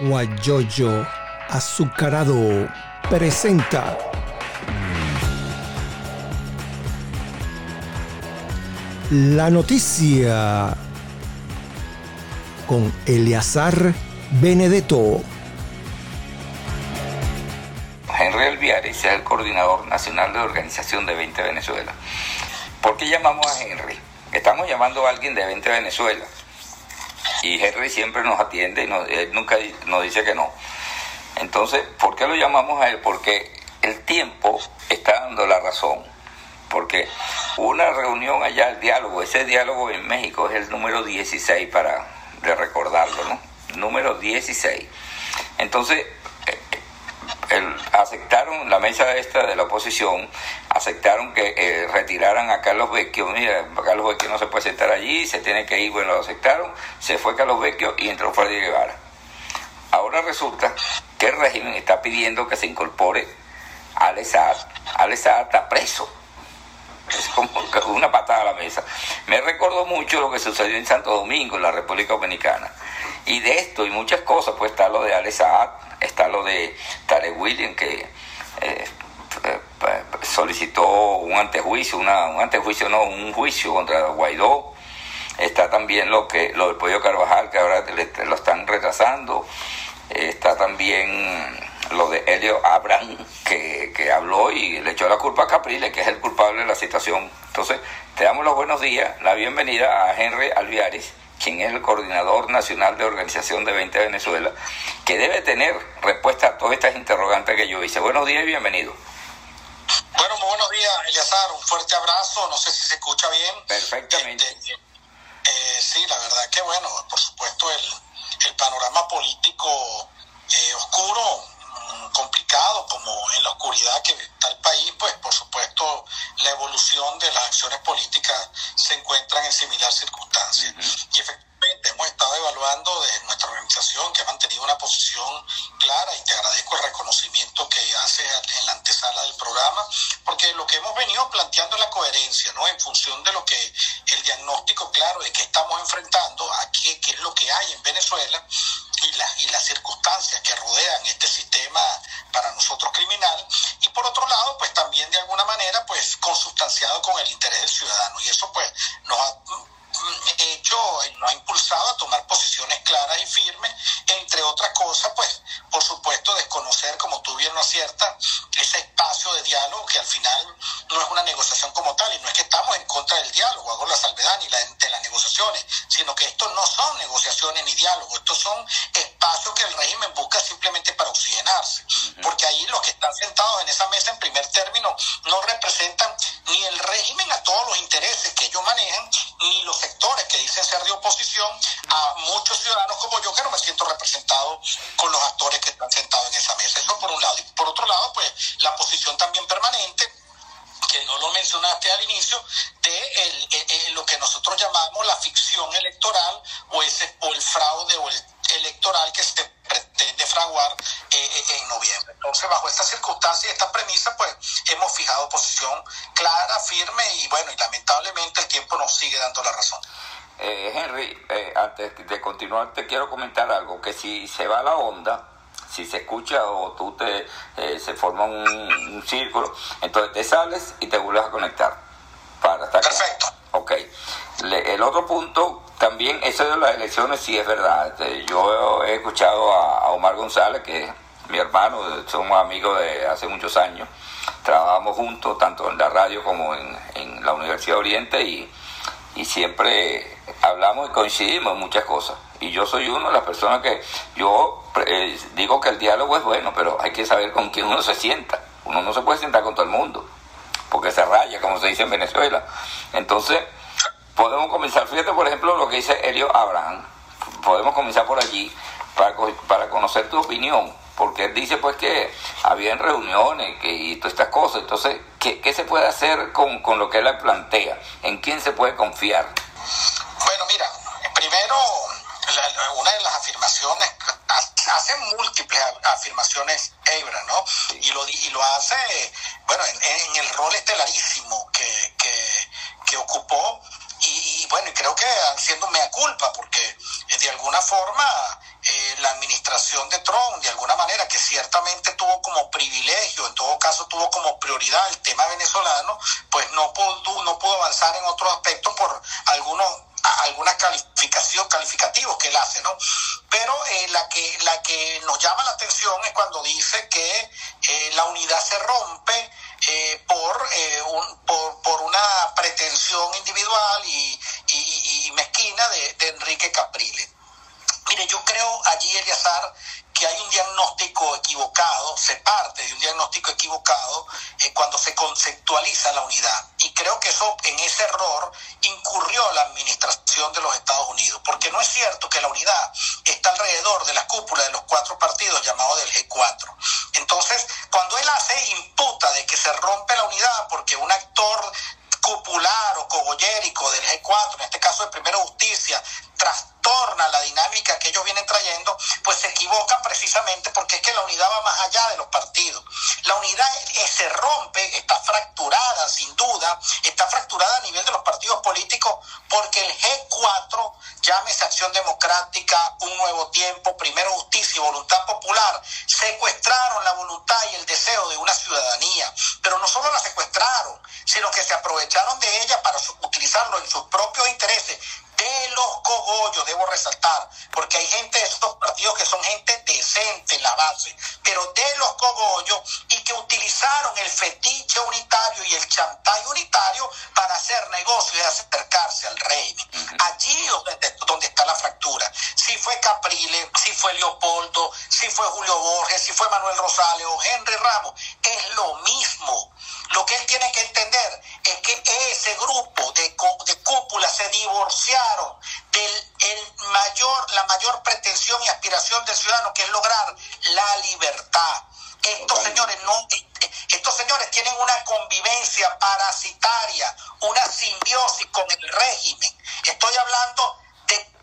Guayoyo Azucarado presenta la noticia con Eleazar Benedetto. Henry Alviares es el coordinador nacional de organización de 20 Venezuela. ¿Por qué llamamos a Henry? Estamos llamando a alguien de 20 Venezuela. Y Henry siempre nos atiende y él nunca nos dice que no. Entonces, ¿por qué lo llamamos a él? Porque el tiempo está dando la razón. Porque una reunión allá, el diálogo, ese diálogo en México es el número 16 para de recordarlo, ¿no? Número 16. Entonces, el, aceptaron, la mesa esta de la oposición, aceptaron que eh, retiraran a Carlos Vecchio. Mira, Carlos Vecchio no se puede sentar allí, se tiene que ir. Bueno, lo aceptaron, se fue Carlos Vecchio y entró Freddy Guevara. Ahora resulta que el régimen está pidiendo que se incorpore Al Saad. Al está preso. Es como una patada a la mesa. Me recordó mucho lo que sucedió en Santo Domingo, en la República Dominicana. Y de esto y muchas cosas, pues está lo de Al Saad, está lo de Tarek William, que eh, solicitó un antejuicio, una, un antejuicio, no, un juicio contra Guaidó. Está también lo que lo del Pollo Carvajal, que ahora lo están retrasando. Está también lo de Helio Abraham, que, que, habló y le echó la culpa a Capriles, que es el culpable de la situación. Entonces, te damos los buenos días, la bienvenida a Henry Alviares, quien es el coordinador nacional de organización de 20 Venezuela, que debe tener respuesta a todas estas interrogantes que yo hice. Buenos días y bienvenido. Eliazar. Un fuerte abrazo. No sé si se escucha bien. Perfectamente. Este, eh, sí, la verdad que, bueno, por supuesto, el, el panorama político eh, oscuro, mm, complicado, como en la oscuridad que está el país, pues, por supuesto, la evolución de las acciones políticas se encuentran en similar circunstancia. Y efectivamente hemos estado evaluando de nuestra organización que ha mantenido una posición clara y te agradezco el reconocimiento que hace en la antesala del programa, porque lo que hemos venido planteando es la coherencia, ¿no? En función de lo que el diagnóstico claro de que estamos enfrentando, aquí, qué es lo que hay en Venezuela y, la, y las circunstancias que rodean este sistema para nosotros criminal, y por otro lado, pues también de alguna manera, pues consustanciado con el interés del ciudadano, y eso pues nos ha hecho, nos ha impulsado a tomar posiciones claras y firmes, entre otras cosas, pues, por supuesto, desconocer, como tú bien lo aciertas, ese espacio de diálogo que al final no es una negociación como tal, y no es que estamos en contra del diálogo, hago la salvedad ni la, de las negociaciones, sino que estos no son negociaciones ni diálogo, estos son espacios que el régimen busca simplemente para oxigenarse, porque ahí los que están sentados en esa mesa en primer término no representan ni el régimen a todos los intereses que ellos manejan, ni los sectores que dicen ser de oposición a muchos ciudadanos como yo que no me siento representado con los actores que están sentados en esa mesa. Eso por un lado. Y por otro lado, pues la posición también permanente que no lo mencionaste al inicio, de el, el, lo que nosotros llamamos la ficción electoral o, ese, o el fraude o el electoral que se pretende fraguar eh, en noviembre. Entonces, bajo esta circunstancia y esta antes de continuar, te quiero comentar algo, que si se va la onda, si se escucha o tú te se forma un, un, círculo, entonces te sales y te vuelves a conectar. Para estar Perfecto. Claro. Ok. Le, el otro punto, también, eso de las elecciones sí es verdad. Yo he escuchado a, a Omar González, que es mi hermano, somos amigos de hace muchos años. Trabajamos juntos, tanto en la radio como en, en la Universidad de Oriente, y, y siempre hablamos y coincidimos en muchas cosas. Y yo soy uno de las personas que yo eh, digo que el diálogo es bueno, pero hay que saber con quién uno se sienta. Uno no se puede sentar con todo el mundo, porque se raya, como se dice en Venezuela. Entonces, podemos comenzar, fíjate por ejemplo lo que dice Helio Abraham, podemos comenzar por allí para, para conocer tu opinión, porque él dice pues que había reuniones que, y todas estas cosas, entonces, ¿qué, qué se puede hacer con, con, lo que él plantea? ¿En quién se puede confiar? Bueno, mira, primero, la, una de las afirmaciones, hace múltiples afirmaciones Ebra, ¿no? Sí. Y, lo, y lo hace, bueno, en, en el rol estelarísimo que, que, que ocupó y, y, bueno, y creo que haciendo mea culpa, porque eh, de alguna forma la administración de Trump, de alguna manera, que ciertamente tuvo como privilegio, en todo caso tuvo como prioridad el tema venezolano, pues no pudo, no pudo avanzar en otros aspectos por algunos algunas calificación calificativos que él hace, ¿no? Pero eh, la que la que nos llama la atención es cuando dice que eh, la unidad se rompe eh, por, un, por, una pretensión individual y, y, mezquina de Enrique Capriles. Mire, yo creo allí, Eliazar, que hay un diagnóstico equivocado, se parte de un diagnóstico equivocado eh, cuando se conceptualiza la unidad. Y creo que eso, en ese error, incurrió la administración de los Estados Unidos, porque no es cierto que la unidad está alrededor de la cúpula de los cuatro partidos llamados del G4. Entonces, cuando él hace imputa de que se rompe la unidad porque un actor cupular o cogollérico del G4, en este caso de Primera Justicia, trastorna la dinámica que ellos vienen trayendo, pues se equivocan precisamente porque es que la unidad va más allá de los partidos. La unidad se rompe, está fracturada sin duda, está fracturada a nivel de los partidos políticos porque el G4, llámese Acción Democrática, Un Nuevo Tiempo, Primero Justicia y Voluntad Popular, secuestraron la voluntad y el deseo de una ciudadanía, pero no solo la secuestraron, sino que se aprovecharon de ella para utilizarlo en sus propios intereses de los cogollos, debo resaltar, porque hay gente de estos partidos que son gente decente en la base, pero de los cogollos y que utilizaron el fetiche unitario y el chantaje unitario para hacer negocios y acercarse al régimen. Allí donde, donde está la fractura. Si fue Capriles, si fue Leopoldo, si fue Julio Borges, si fue Manuel Rosales o Henry Ramos, es lo mismo. Lo que él tiene que entender es que ese grupo de, de cúpula se divorciaron del el mayor, la mayor pretensión y aspiración del ciudadano, que es lograr la libertad. Estos señores no, estos señores tienen una convivencia parasitaria, una simbiosis con el régimen. Estoy hablando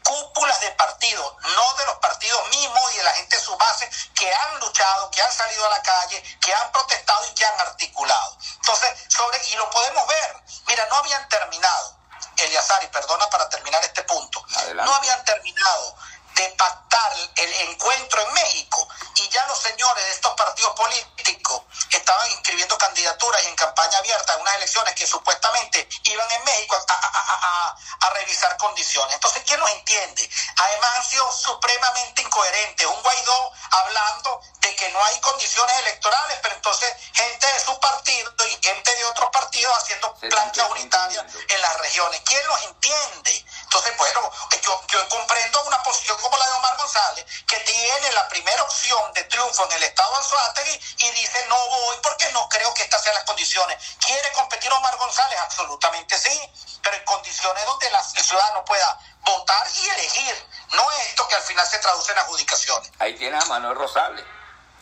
cúpulas de partidos, no de los partidos mismos y de la gente de su base que han luchado, que han salido a la calle, que han protestado y que han articulado. Entonces, sobre, y lo podemos ver, mira, no habían terminado, Eliazar, y perdona para terminar este punto, no habían terminado de pactar el encuentro en México y ya los señores de estos partidos políticos estaban inscribiendo candidaturas y en campaña abierta en unas elecciones que supuestamente iban en México a, a, a, a, revisar condiciones. Entonces, ¿quién los entiende? Además han sido supremamente incoherentes. Un Guaidó hablando de que no hay condiciones electorales, pero entonces gente de su partido y gente de otros partidos haciendo planchas unitarias en las regiones. ¿Quién los entiende? Entonces, bueno, yo, yo comprendo una posición como la de Omar González, que tiene la primera opción de triunfo en el estado de Anzuategui y dice no voy porque no creo que estas sean las condiciones. ¿Quiere competir Omar González? Absolutamente sí, pero en condiciones donde la, el ciudadano pueda votar y elegir. No es esto que al final se traduce en adjudicaciones. Ahí tiene a Manuel Rosales.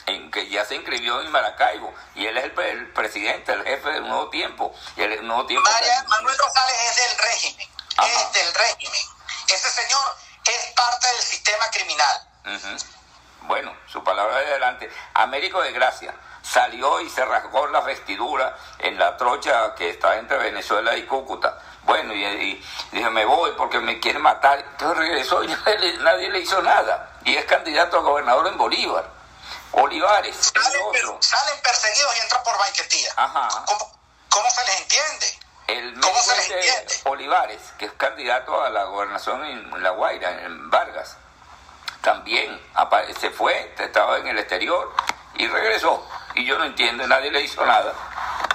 En que ya se inscribió en Maracaibo y él es el, el presidente, el jefe del Nuevo Tiempo. Y el Nuevo Tiempo María, Manuel Rosales es del régimen, Ajá. es del régimen. Ese señor es parte del sistema criminal. Uh -huh. Bueno, su palabra de adelante. Américo de Gracia salió y se rasgó la vestidura en la trocha que está entre Venezuela y Cúcuta. Bueno, y, y dije, me voy porque me quiere matar. Entonces regresó y nadie, nadie, le hizo nada. Y es candidato a gobernador en Bolívar. Olivares. Salen, per, salen perseguidos y entran por banquetía. Ajá. ¿Cómo, ¿Cómo, se les entiende? El ¿Cómo se les entiende? Olivares, que es candidato a la gobernación en La Guaira, en Vargas, también se fue, estaba en el exterior y regresó. Y yo no entiendo, nadie le hizo nada.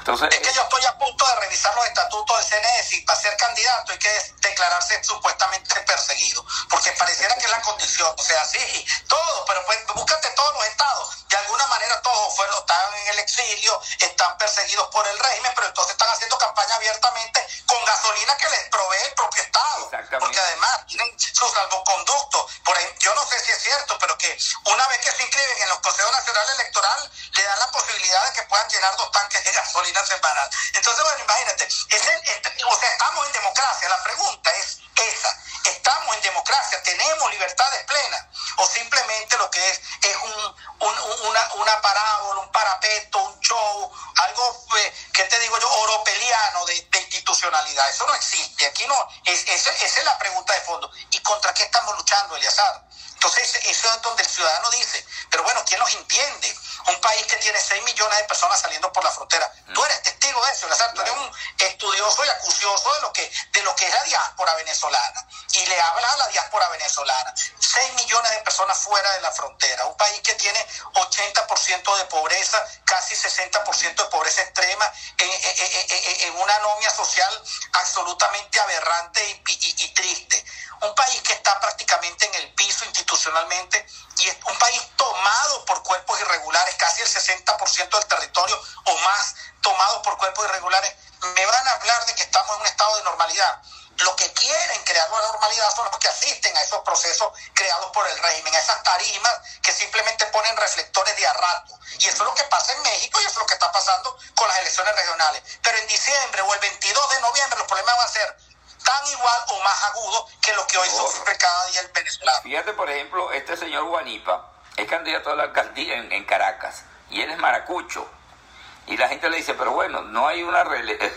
Entonces, es que yo estoy a punto de revisar los estatutos del CNS y para ser candidato hay que declararse supuestamente perseguido, porque pareciera que es la condición, o sea, sí, todo, pero pues búscate todos los estados, de alguna manera todos fueron, están en el exilio, están perseguidos por el régimen, pero entonces están haciendo campaña abiertamente con gasolina que les provee el propio estado, porque además tienen su salvoconducto, por ahí, yo no sé si es cierto, pero que una vez que se inscriben en los consejos nacionales electoral, le dan la posibilidad de que puedan llenar dos tanques de gasolina Entonces, bueno, imagínate, o sea, estamos en democracia. La pregunta es esa. ¿Estamos en democracia? ¿Tenemos libertades plenas? ¿O simplemente lo que es es un, un, una, una parábola, un parapeto, un show, algo, eh, ¿qué te digo yo? Oropeliano de, de, institucionalidad. Eso no existe. Aquí no. Es, es, esa es la pregunta de fondo. ¿Y contra qué estamos luchando, Eliazar? Entonces, eso es donde el ciudadano dice, pero bueno, ¿quién los entiende? Un país que tiene 6 millones de personas saliendo por la frontera. Tú eres testigo de eso, Tú eres un estudioso y acucioso de lo que, de lo que es la diáspora venezolana. Y le habla a la diáspora venezolana. 6 millones de personas fuera de la frontera. Un país que tiene 80% de pobreza, casi 60% de pobreza extrema, en, una anomia social absolutamente aberrante y triste un país que está prácticamente en el piso institucionalmente y es un país tomado por cuerpos irregulares, casi el 60% del territorio o más tomado por cuerpos irregulares, me van a hablar de que estamos en un estado de normalidad. Los que quieren crear una normalidad son los que asisten a esos procesos creados por el régimen, a esas tarimas que simplemente ponen reflectores de a rato. Y eso es lo que pasa en México y eso es lo que está pasando con las elecciones regionales. Pero en diciembre o el 22 de noviembre los problemas van a ser tan igual o más agudo que lo que hoy sufre cada día el venezolano. Fíjate, por ejemplo, este señor Guanipa es candidato a la alcaldía en, Caracas y él es maracucho. Y la gente le dice, pero bueno, no hay una,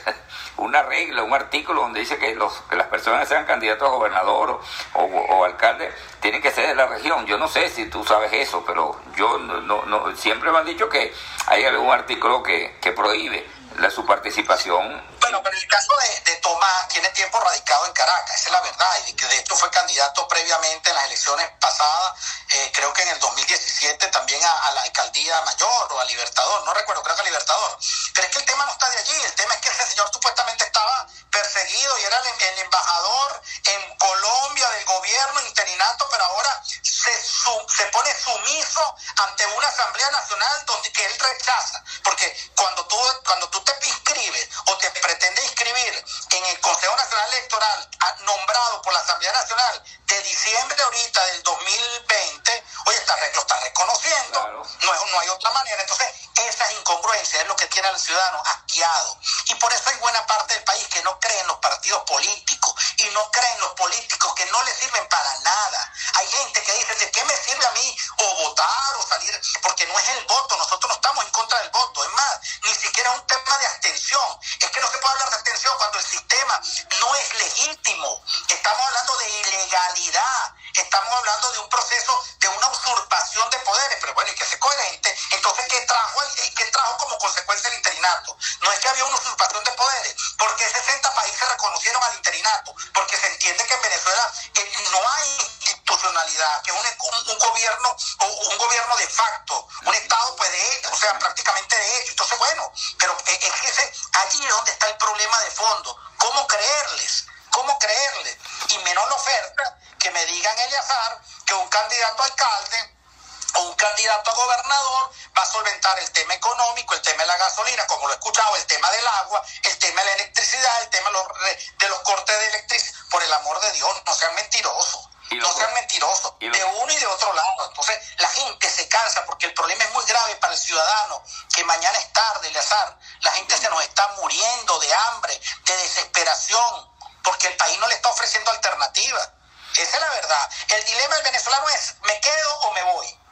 una regla, un artículo donde dice que, los, que las personas sean candidatos a gobernador o, alcalde tienen que ser de la región. Yo no sé si tú sabes eso, pero yo no, no, siempre me han dicho que hay algún artículo que, que prohíbe la, su participación bueno, pero el caso de, Tomás tiene tiempo radicado en Caracas, esa es la verdad, y que de hecho fue candidato previamente en las elecciones pasadas, eh, creo que en el 2017 también a, la alcaldía mayor o a Libertador, no recuerdo, creo que a Libertador. Pero es que el tema no está de allí, el tema es que ese señor supuestamente estaba perseguido y era el, embajador en Colombia del gobierno interinato, pero ahora se, se pone sumiso ante una Asamblea Nacional donde que él rechaza, porque cuando tú, cuando tú te inscribes o te pretende inscribir en el Consejo Nacional Electoral nombrado por la Asamblea Nacional de diciembre ahorita del 2020, oye, está, lo está reconociendo, no, es, no hay otra manera. Entonces, esas incongruencias es lo que tiene al ciudadano asqueado. Y por eso hay buena parte del país que no cree en los partidos políticos y no cree en los políticos que no le sirven para nada. Hay gente que dice, ¿de qué me sirve a mí o votar o salir? Porque no es el voto, nosotros no estamos en contra del voto. Es más, ni siquiera es un tema de abstención. Es que no se puede hablar de abstención cuando el sistema no es legítimo. Estamos hablando de ilegalidad. Estamos hablando de un proceso de una usurpación de poderes, pero bueno, hay que ser coherente. Entonces, ¿qué trajo, ¿qué trajo como consecuencia el interinato? No es que había una usurpación de poderes, porque 60 países reconocieron al interinato, porque se entiende que en Venezuela eh, no hay institucionalidad, que es un, un, gobierno, un gobierno de facto, un Estado pues de o sea, prácticamente de hecho. Entonces, bueno, pero es que ese, allí es donde está el problema de fondo. ¿Cómo creerles? ¿Cómo creerles? Y menos la oferta que me digan Eliazar que un candidato a alcalde o un candidato a gobernador va a solventar el tema económico, el tema de la gasolina, como lo he escuchado, el tema del agua, el tema de la electricidad, el tema de los, cortes de electricidad. Por el amor de Dios, no sean mentirosos. No sean mentirosos, de uno y de otro lado. Entonces, la gente se cansa porque el problema es muy grave para el ciudadano, que mañana es tarde, el azar. La gente se nos está muriendo de hambre, de desesperación, porque el país no le está ofreciendo alternativas. Esa es la verdad. El dilema del venezolano es, ¿me quedo o me voy?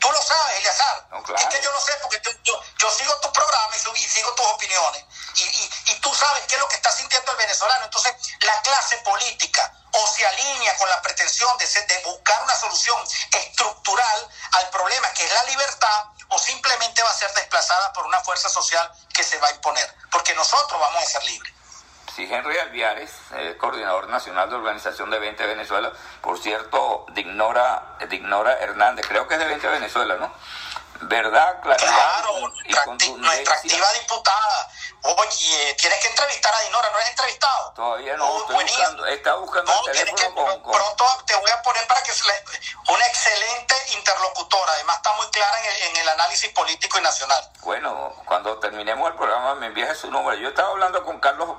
Tú lo sabes, Eliazar. Es que yo lo sé porque yo, yo, sigo tu programa y, sigo tus opiniones. Y, y, y, tú sabes qué es lo que está sintiendo el venezolano. Entonces, la clase política o se alinea con la pretensión de, de buscar una solución estructural al problema que es la libertad o simplemente va a ser desplazada por una fuerza social que se va a imponer. Porque nosotros vamos a ser libres. Sí, Henry Alviares, coordinador nacional de Organización de 20 Venezuela, por cierto, Dignora, Dignora Hernández, creo que es de 20 Venezuela, ¿no? ¿Verdad? Claridad claro, nuestra, activa diputada. Oye, tienes que entrevistar a Dinora, ¿no eres entrevistado? Todavía no, oh, estoy buscando, está buscando el teléfono Pronto te voy a poner para que... Una excelente interlocutora, además está muy clara en el, análisis político y nacional. Bueno, cuando terminemos el programa me envías su número. Yo estaba hablando con Carlos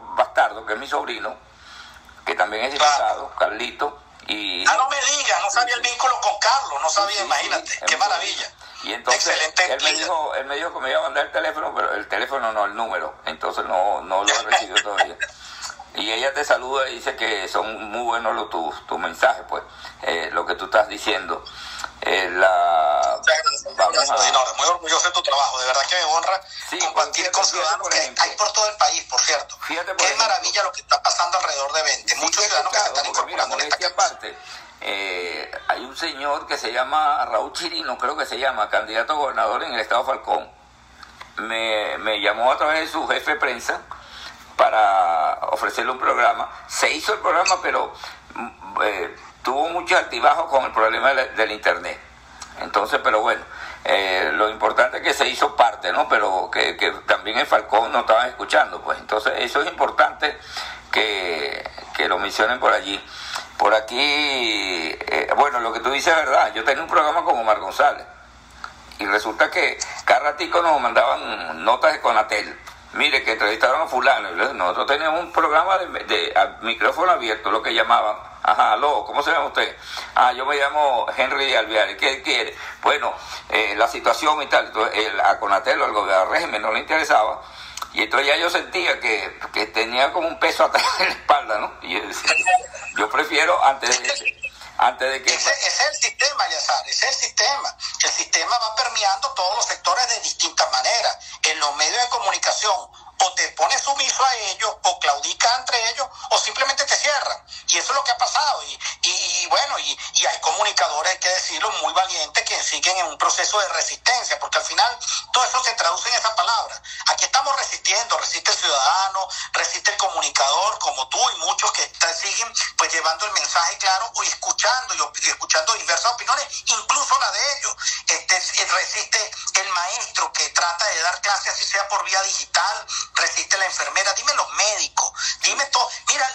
Que es mi sobrino, que también es diputado, Carlito. Y, ah, no me digas, no sabía el vínculo con Carlos, no sabía, imagínate, qué maravilla. Y entonces él me, dijo, él me dijo que me iba a mandar el teléfono, pero el teléfono no, el número. Entonces no, no lo he recibido todavía. Y ella te saluda y dice que son muy buenos los, tus, tus mensajes, pues, eh, lo que tú estás diciendo. Eh, la, vamos a... muy orgulloso de tu trabajo, de verdad que me honra Sí, compartir fíjate, con ciudadanos que hay por todo el país, por cierto. Fíjate, por Qué ejemplo. maravilla lo que está pasando alrededor de 20. Muchos ciudadanos que se están porque mira, incorporando en esta aparte, eh, hay un señor que se llama Raúl Chirino, creo que se llama, candidato a gobernador en el estado Falcón. Me, me llamó a través de su jefe de prensa para ofrecerle un programa. Se hizo el programa, pero mm, eh, tuvo mucho altibajo con el problema del, internet. Entonces, pero bueno, eh, lo importante es que se hizo parte, ¿no? Pero que, que también en Falcón no estaban escuchando, pues. Entonces, eso es importante que, que lo mencionen por allí. Por aquí, eh, bueno, lo que tú dices es verdad. Yo tenía un programa con Omar González. Y resulta que cada ratico nos mandaban notas de Conatel. Mire, que entrevistaron a fulano. Nosotros teníamos un programa de, de- micrófono abierto, lo que llamaban. Ajá, aló, ¿cómo se llama usted? Ah, yo me llamo Henry Alviari. ¿Qué quiere? Bueno, eh, la situación y tal. Entonces, el- a Conatel o al gobierno régimen no le interesaba. Y entonces ya yo sentía que, que tenía como un peso atrás en la espalda, ¿no? Y yo decía, yo prefiero antes de, antes de que... Ese, es el sistema, Yazar, ese es el sistema. El sistema va permeando todos los sectores de distintas maneras. En los medios de comunicación, te pones sumiso a ellos, o claudicas entre ellos, o simplemente te cierran. Y eso es lo que ha pasado. Y, y, bueno, y, y hay comunicadores, hay que decirlo, muy valientes que siguen en un proceso de resistencia, porque al final todo eso se traduce en esa palabra. Aquí estamos resistiendo, resiste el ciudadano, resiste el comunicador, como tú y muchos que están- siguen pues llevando el mensaje claro y escuchando y, escuchando diversas opiniones, incluso la de ellos. Este, resiste el maestro que trata de dar clases así sea por vía digital, la enfermera, dime los médicos, dime todo. Mira,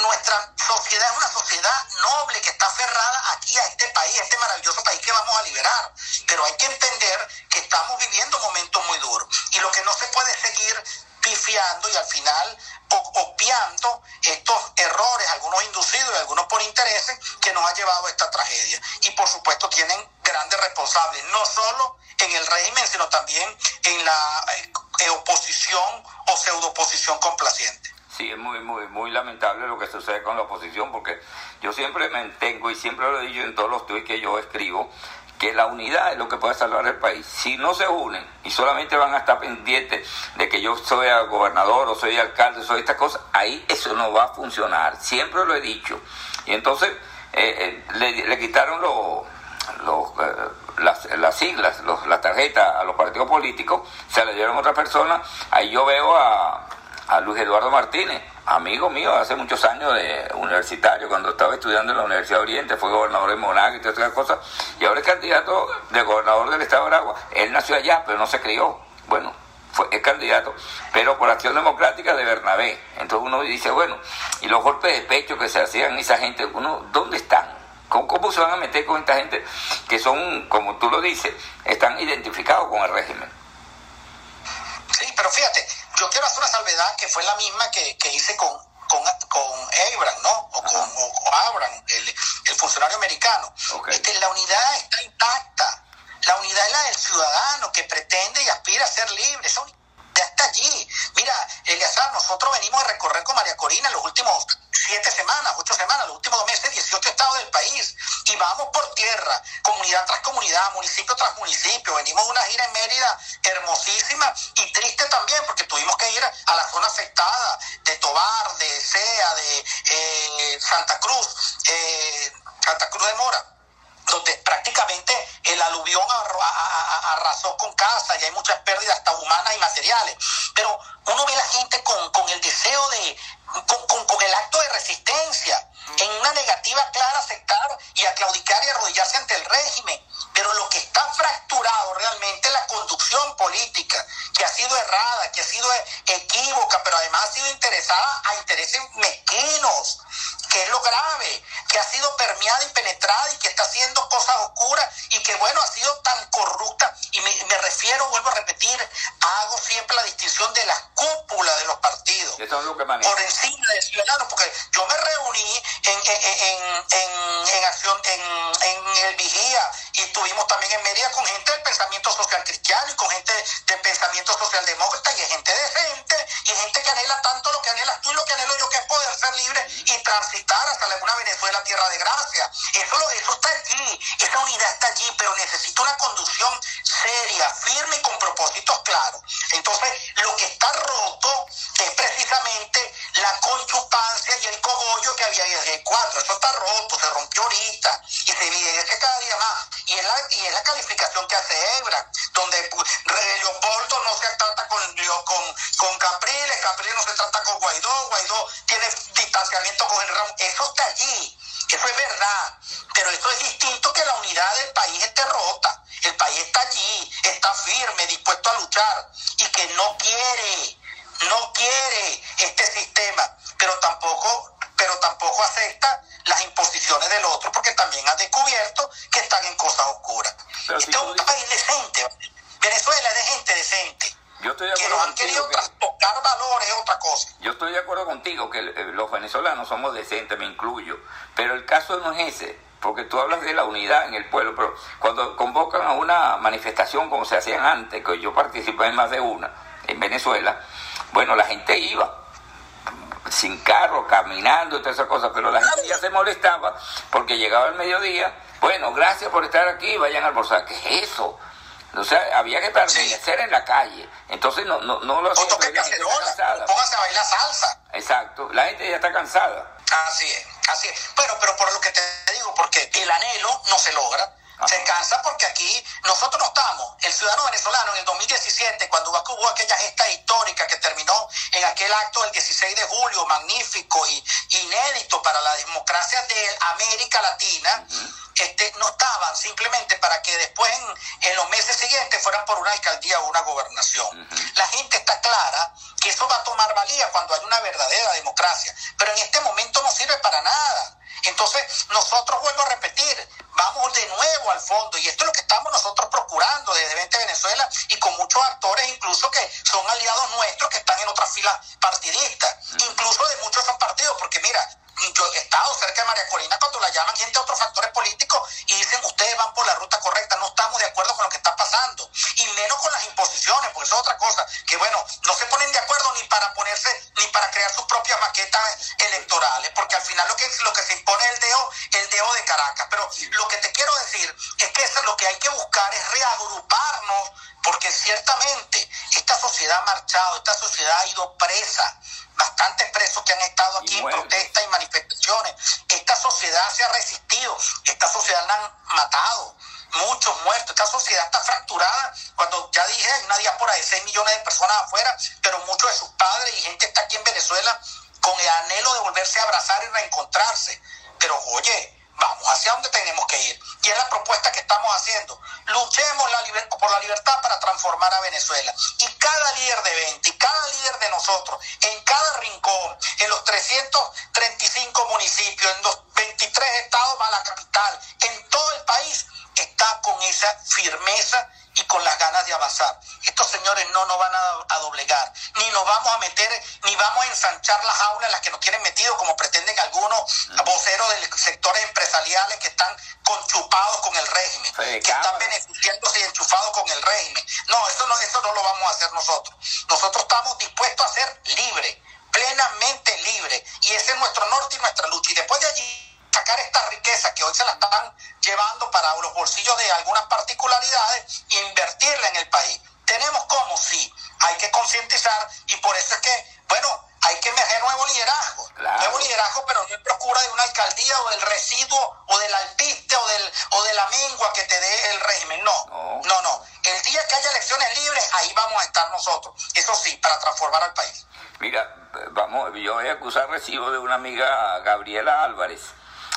nuestra sociedad es una sociedad noble que está aferrada aquí a este país, a este maravilloso país que vamos a liberar. Pero hay que entender que estamos viviendo momentos muy duros y lo que no se puede seguir pifiando y al final obviando estos errores, algunos inducidos y algunos por intereses, que nos ha llevado a esta tragedia. Y por supuesto tienen grandes responsables, no solo en el régimen, sino también en la eh, oposición o pseudo-oposición complaciente. Sí, es muy, muy, muy lamentable lo que sucede con la oposición, porque yo siempre mantengo y siempre lo he dicho en todos los tweets que yo escribo, que la unidad es lo que puede salvar el país. Si no se unen y solamente van a estar pendientes de que yo soy gobernador o soy alcalde, soy esta cosa, ahí eso no va a funcionar. Siempre lo he dicho. Y entonces eh, eh, le, le quitaron los los, eh, las, las siglas, los, la tarjeta a los partidos políticos, se le dieron a otra persona. Ahí yo veo a, a Luis Eduardo Martínez, amigo mío hace muchos años de universitario, cuando estaba estudiando en la Universidad de Oriente, fue gobernador de Monaga y todas esas cosas, y ahora es candidato de gobernador del estado de Aragua. Él nació allá, pero no se crió. Bueno, fue, es candidato, pero por acción democrática de Bernabé. Entonces uno dice, bueno, y los golpes de pecho que se hacían esa gente, uno, ¿dónde están? ¿Cómo, ¿Cómo se van a meter con esta gente que son, como tú lo dices, están identificados con el régimen? Sí, pero fíjate, yo quiero hacer una salvedad que fue la misma que, que hice con, con, con Abraham, ¿no? O con o, o Abraham, el, el funcionario americano. Este, la unidad está intacta. La unidad es la del ciudadano que pretende y aspira a ser libre. Esa unidad está allí. Mira, Eleazar, nosotros venimos a recorrer con María Corina los últimos siete semanas, ocho semanas, los últimos dos meses, 18 estados del país. Y vamos por tierra, comunidad tras comunidad, municipio tras municipio. Venimos de una gira en Mérida hermosísima y triste también, porque tuvimos que ir a la zona afectada de Tobar, de Sea, de eh, Santa Cruz, eh, Santa Cruz de Mora donde prácticamente el aluvión arrasó con casas y hay muchas pérdidas hasta humanas y materiales. Pero uno ve la gente con, con el deseo de, con, con- con el acto de resistencia, en una negativa clara a aceptar y a claudicar y arrodillarse ante el régimen. Pero lo que está fracturado realmente es la conducción política, que ha sido errada, que ha sido equívoca, pero además ha sido interesada a intereses mezquinos, que es lo grave, que ha sido permeada y penetrada y que está haciendo cosas oscuras y que bueno, ha sido tan corrupta. Y me, me refiero, vuelvo a repetir, hago siempre la distinción de la cúpula de los partidos Eso es lo que maneja. por encima del ciudadano, porque yo me reuní en, en, en, en, acción, en, el Vigía, y estuvimos también en Mérida con gente del pensamiento social cristiano y con gente del pensamiento socialdemócrata, y gente decente, y gente que anhela tanto lo que anhelas tú y lo que anhelo yo, que es poder ser libre y transitar hasta alguna Venezuela, tierra de gracia. Eso, eso la unidad en el pueblo, pero cuando convocan a una manifestación como se hacían antes, que yo participé en más de una, en Venezuela, bueno, la gente iba sin carro, caminando todas esas cosas, pero la gente ya se molestaba porque llegaba el mediodía, bueno, gracias por estar aquí, vayan a almorzar, ¿qué es eso? O sea, había que permanecer en la calle. Entonces no, no, no lo hacía. O póngase a bailar salsa. Exacto, la gente ya está cansada. Así es, así es. Bueno, pero por lo que te digo, porque el anhelo no se logra. Se cansa porque aquí nosotros no estamos. El ciudadano venezolano en el 2017, cuando hubo aquella gesta histórica que terminó en aquel acto del 16 de julio, magnífico y inédito para la democracia de América Latina, este, no estaban simplemente para que después en, los meses siguientes fueran por una alcaldía o una gobernación. La gente está clara que eso va a tomar valía cuando hay una verdadera democracia, pero en este momento no sirve para nada. Entonces, nosotros, vuelvo a repetir, vamos de nuevo al fondo. Y esto es lo que estamos nosotros procurando desde 20 Venezuela y con muchos actores incluso que son aliados nuestros que están en otras filas partidistas, incluso de muchos partidos, porque mira, yo he estado cerca de María Corina cuando la llaman gente de otros factores políticos y dicen ustedes van por la ruta correcta, no estamos de acuerdo con lo que está pasando y menos con las imposiciones, porque eso es otra cosa, que bueno, no se ponen de acuerdo ni para ponerse, ni para crear sus propias maquetas electorales, porque al final lo que, lo que se impone es el deo, el deo de Caracas. Pero lo que te quiero decir es que eso, lo que hay que buscar es reagruparnos, porque ciertamente esta sociedad ha marchado, esta sociedad ha ido presa bastantes presos que han estado aquí en protestas y manifestaciones. Esta sociedad se ha resistido, esta sociedad la han matado, muchos muertos, esta sociedad está fracturada. Cuando ya dije, hay una diáspora de 6 millones de personas afuera, pero muchos de sus padres y gente está aquí en Venezuela con el anhelo de volverse a abrazar y reencontrarse. Pero oye, vamos hacia donde tenemos que ir. Y es la propuesta que estamos haciendo. Luchemos la por la libertad para transformar a Venezuela. Y cada líder de 20, y cada líder de nosotros, en cada rincón, en los 335 municipios, en los 23 estados más la capital, en todo el país, está con esa firmeza y con las ganas de avanzar. Estos señores no nos van a, doblegar, ni nos vamos a meter, ni vamos a ensanchar las aulas en las que nos quieren metido, como pretenden algunos voceros de sectores empresariales que están conchupados con el régimen, que están beneficiándose y enchufados con el régimen. No, eso no, eso no lo vamos a hacer nosotros. Nosotros estamos dispuestos a ser libres, plenamente libres, y ese es nuestro norte y nuestra lucha. Y después de allí sacar esta riqueza que hoy se la están llevando para los bolsillos de algunas particularidades e invertirla en el país. Tenemos como sí, hay que concientizar y por eso es que, bueno, hay que emerger nuevo liderazgo. Nuevo liderazgo, pero no en procura de una alcaldía o del residuo o del alpiste o, del, o de la mengua que te dé el régimen. No, no, no, no. El día que haya elecciones libres, ahí vamos a estar nosotros. Eso sí, para transformar al país. Mira, vamos, yo voy a acusar recibo de una amiga, Gabriela Álvarez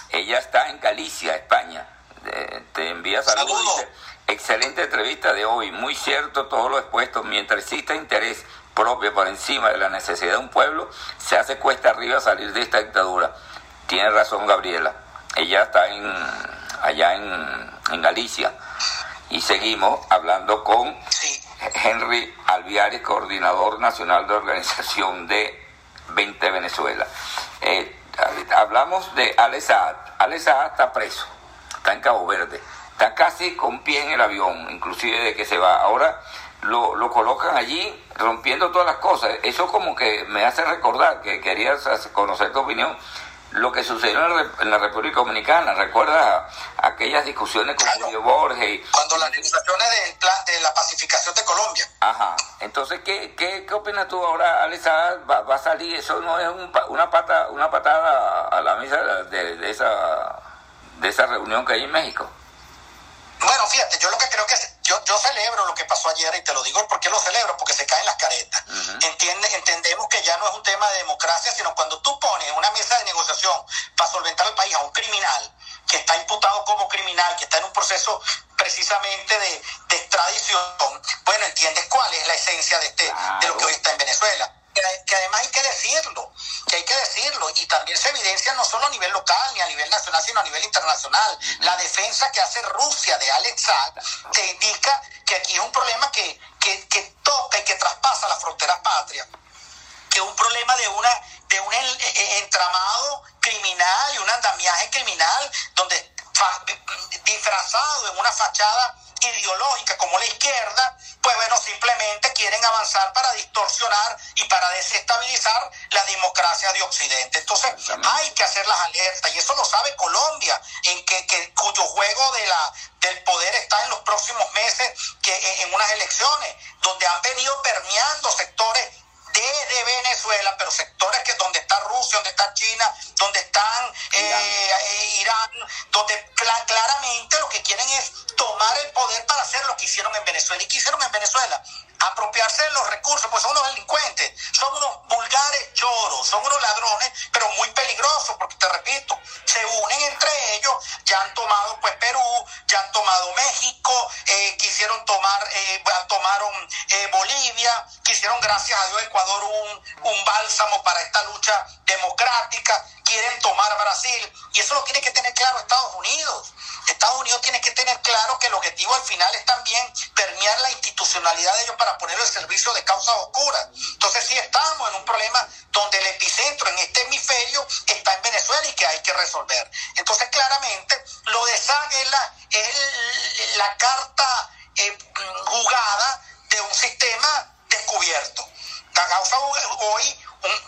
ella está en Galicia, España. te envía saludos. Dice, excelente entrevista de hoy. Muy cierto todo lo expuesto. Mientras exista interés propio por encima de la necesidad de un pueblo, se hace cuesta arriba salir de esta dictadura. Tiene razón Gabriela. Ella está en, allá en, Galicia. Y seguimos hablando con Henry Alviares, coordinador nacional de organización de 20 Venezuela. Eh, hablamos de Ale Saad. Ale Saad está preso, está en Cabo Verde, está casi con pie en el avión, inclusive de que se va. Ahora lo, lo colocan allí rompiendo todas las cosas. Eso como que me hace recordar que querías conocer tu opinión lo que sucedió en la, República Dominicana. ¿Recuerda aquellas discusiones con Julio Borges? Cuando las negociaciones del plan de la pacificación de Colombia. Ajá. Entonces, ¿qué, qué, qué opinas tú ahora, Alisa? ¿Va, ¿Va, a salir? ¿Eso no es una, pata, una patada a la mesa de, de, esa, de esa reunión que hay en México? Fíjate, yo lo que creo que yo, yo celebro lo que pasó ayer y te lo digo porque lo celebro, porque se caen las caretas. Entiende, entendemos que ya no es un tema de democracia, sino cuando tú pones una mesa de negociación para solventar el país a un criminal que está imputado como criminal, que está en un proceso precisamente de, extradición, bueno, entiendes cuál es la esencia de, este, de lo que hoy está en Venezuela que, además hay que decirlo, que hay que decirlo, y también se evidencia no solo a nivel local ni a nivel nacional, sino a nivel internacional. La defensa que hace Rusia de Alex Saad te indica que aquí es un problema que, que, que toca y que traspasa la frontera patria, que es un problema de una de un entramado criminal y un andamiaje criminal donde disfrazado en una fachada ideológica como la izquierda, pues bueno, simplemente quieren avanzar para distorsionar y para desestabilizar la democracia de Occidente. Entonces hay que hacer las alertas y eso lo sabe Colombia, en que, cuyo juego de la, del poder está en los próximos meses que en unas elecciones, donde han venido permeando sectores de Venezuela, pero sectores que donde está Rusia, donde está China, donde están eh, Irán, donde claramente lo que quieren es tomar el poder para hacer lo que hicieron en Venezuela. ¿Y qué hicieron en Venezuela? Apropiarse de los recursos, pues son unos delincuentes, son unos vulgares choros, son unos ladrones, pero muy peligrosos, porque te repito, se unen entre ellos, ya han tomado pues Perú, ya han tomado México, eh, quisieron tomar, eh, tomaron eh, Bolivia, quisieron gracias a Dios Ecuador un, un bálsamo para esta lucha democrática, quieren tomar Brasil, y eso lo tiene que tener claro Estados Unidos. Estados Unidos tiene que tener claro que el objetivo al final es también permear la institucionalidad de ellos para poner el servicio de causas oscuras. Entonces sí estamos en un problema donde el epicentro en este hemisferio está en Venezuela y que hay que resolver. Entonces claramente lo de SAG es la, es la carta eh, jugada de un sistema descubierto. Causa hoy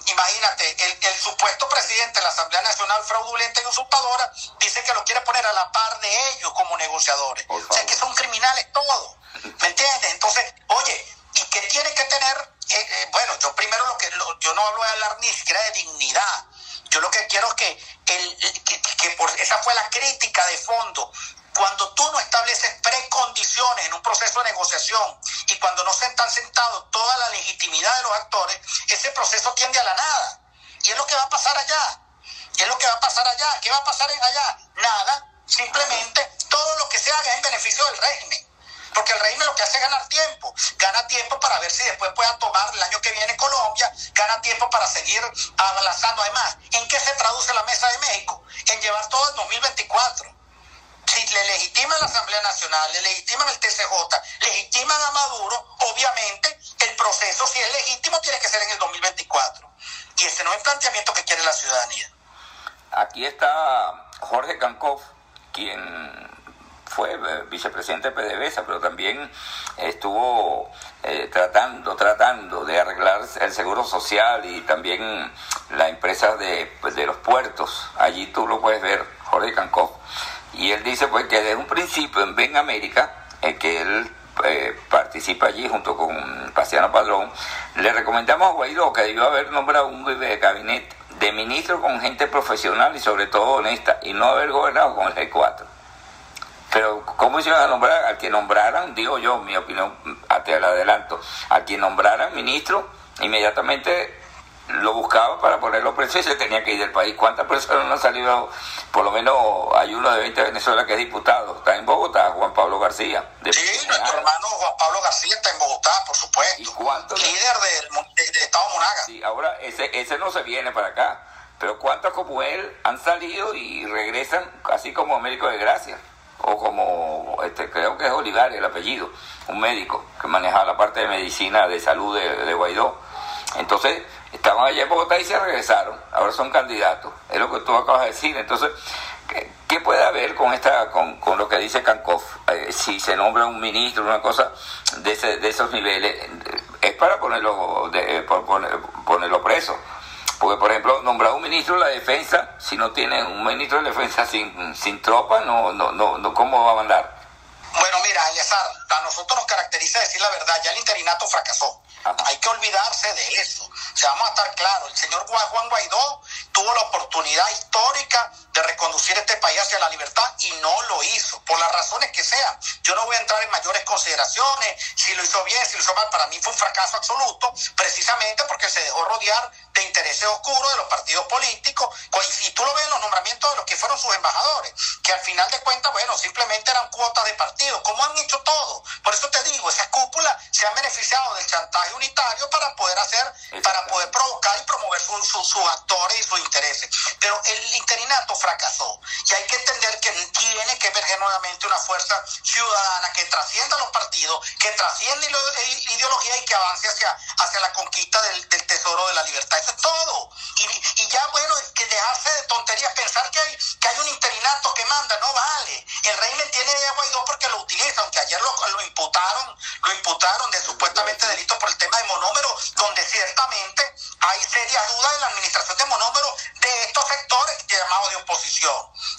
imagínate, el, supuesto presidente de la Asamblea Nacional fraudulenta y usurpadora dice que lo quiere poner a la par de ellos como negociadores. O sea, que son criminales todos. ¿Me entiendes? Entonces, oye, ¿y qué tiene que tener? Eh, eh, bueno, yo primero lo que yo no hablo de hablar ni siquiera de dignidad. Yo lo que quiero es que, el, que por esa fue la crítica de fondo cuando tú no estableces precondiciones en un proceso de negociación y cuando no se están sentados toda la legitimidad de los actores, ese proceso tiende a la nada. Y es lo que va a pasar allá. Es lo que va a pasar allá. ¿Qué va a pasar allá? Nada. Simplemente todo lo que se haga en beneficio del régimen. Porque el régimen lo que hace es ganar tiempo. Gana tiempo para ver si después pueda tomar el año que viene Colombia. Gana tiempo para seguir avanzando. Además, ¿en qué se traduce la Mesa de México? En llevar todo el 2024 si le legitiman la Asamblea Nacional, le legitiman el TCJ, legitiman a Maduro, obviamente el proceso, si es legítimo, tiene que ser en el 2024. Y ese no es el planteamiento que quiere la ciudadanía. Aquí está Jorge Cancov, quien fue eh, vicepresidente de PDVSA, pero también estuvo eh, tratando, tratando de arreglar el seguro social y también la empresa de, pues, de los puertos. Allí tú lo puedes ver. Y él dice pues que desde un principio en Ven América, en que él eh, participa allí junto con Paciano Padrón, le recomendamos a Guaidó que debió haber nombrado un gabinete de ministro con gente profesional y sobre todo honesta y no haber gobernado con el G4. Pero, ¿cómo se iba a nombrar? Al que nombraran, digo yo, mi opinión, el adelanto, al que nombraran ministro, inmediatamente lo buscaba para ponerlo preso y se tenía que ir del país. ¿Cuántas personas no han salido? Por lo menos hay uno de 20 de Venezuela que es diputado, está en Bogotá, Juan Pablo García. sí, nuestro hermano Juan Pablo García está en Bogotá, por supuesto. ¿Y Líder del, Estado Monaga. Sí, ahora ese, ese no se viene para acá, pero ¿cuántos como él han salido y regresan así como médico de gracia? O como, este, creo que es Olivar el apellido, un médico que manejaba la parte de medicina de salud de, de Guaidó. Entonces, Estaban allá en Bogotá y se regresaron. Ahora son candidatos. Es lo que tú acabas de decir. Entonces, ¿qué, ¿qué puede haber con esta con, con lo que dice Cancov? Eh, si se nombra un ministro, una cosa de, ese, de esos niveles, es para ponerlo, de, ponerlo preso. Porque, por ejemplo, nombrar un ministro de la defensa, si no tiene un ministro de defensa sin, sin tropa, no, no, no, ¿cómo va a mandar? Bueno, mira, Eleazar, a nosotros nos caracteriza decir la verdad, ya el interinato fracasó. Hay que olvidarse de eso. O sea, vamos a estar claros, el señor Juan Guaidó tuvo la oportunidad histórica de reconducir este país hacia la libertad y no lo hizo, por las razones que sean. Yo no voy a entrar en mayores consideraciones, si lo hizo bien, si lo hizo mal, para mí fue un fracaso absoluto, precisamente porque se dejó rodear de intereses oscuros de los partidos políticos, y tú lo ves en los nombramientos de los que fueron sus embajadores, que al final de cuentas, bueno, simplemente eran cuotas de partido, como han hecho todo. Por eso te digo, esas cúpulas se han beneficiado del chantaje unitario para poder hacer, para poder provocar y promover sus actores y sus intereses. Pero el interinato fracasó y hay que entender que tiene que emerger nuevamente una fuerza ciudadana que trascienda los partidos, que trascienda la ideología y que avance hacia, hacia la conquista del, tesoro de la libertad. Eso es todo. Y, ya, bueno, que dejarse de tonterías, pensar que hay, que hay un interinato que manda, no vale. El régimen tiene a Guaidó porque lo utiliza, aunque ayer lo, lo imputaron, lo imputaron de supuestamente delito por el tema de monómeros, donde ciertamente hay serias dudas en la administración de monómeros de estos sectores llamados de oposición.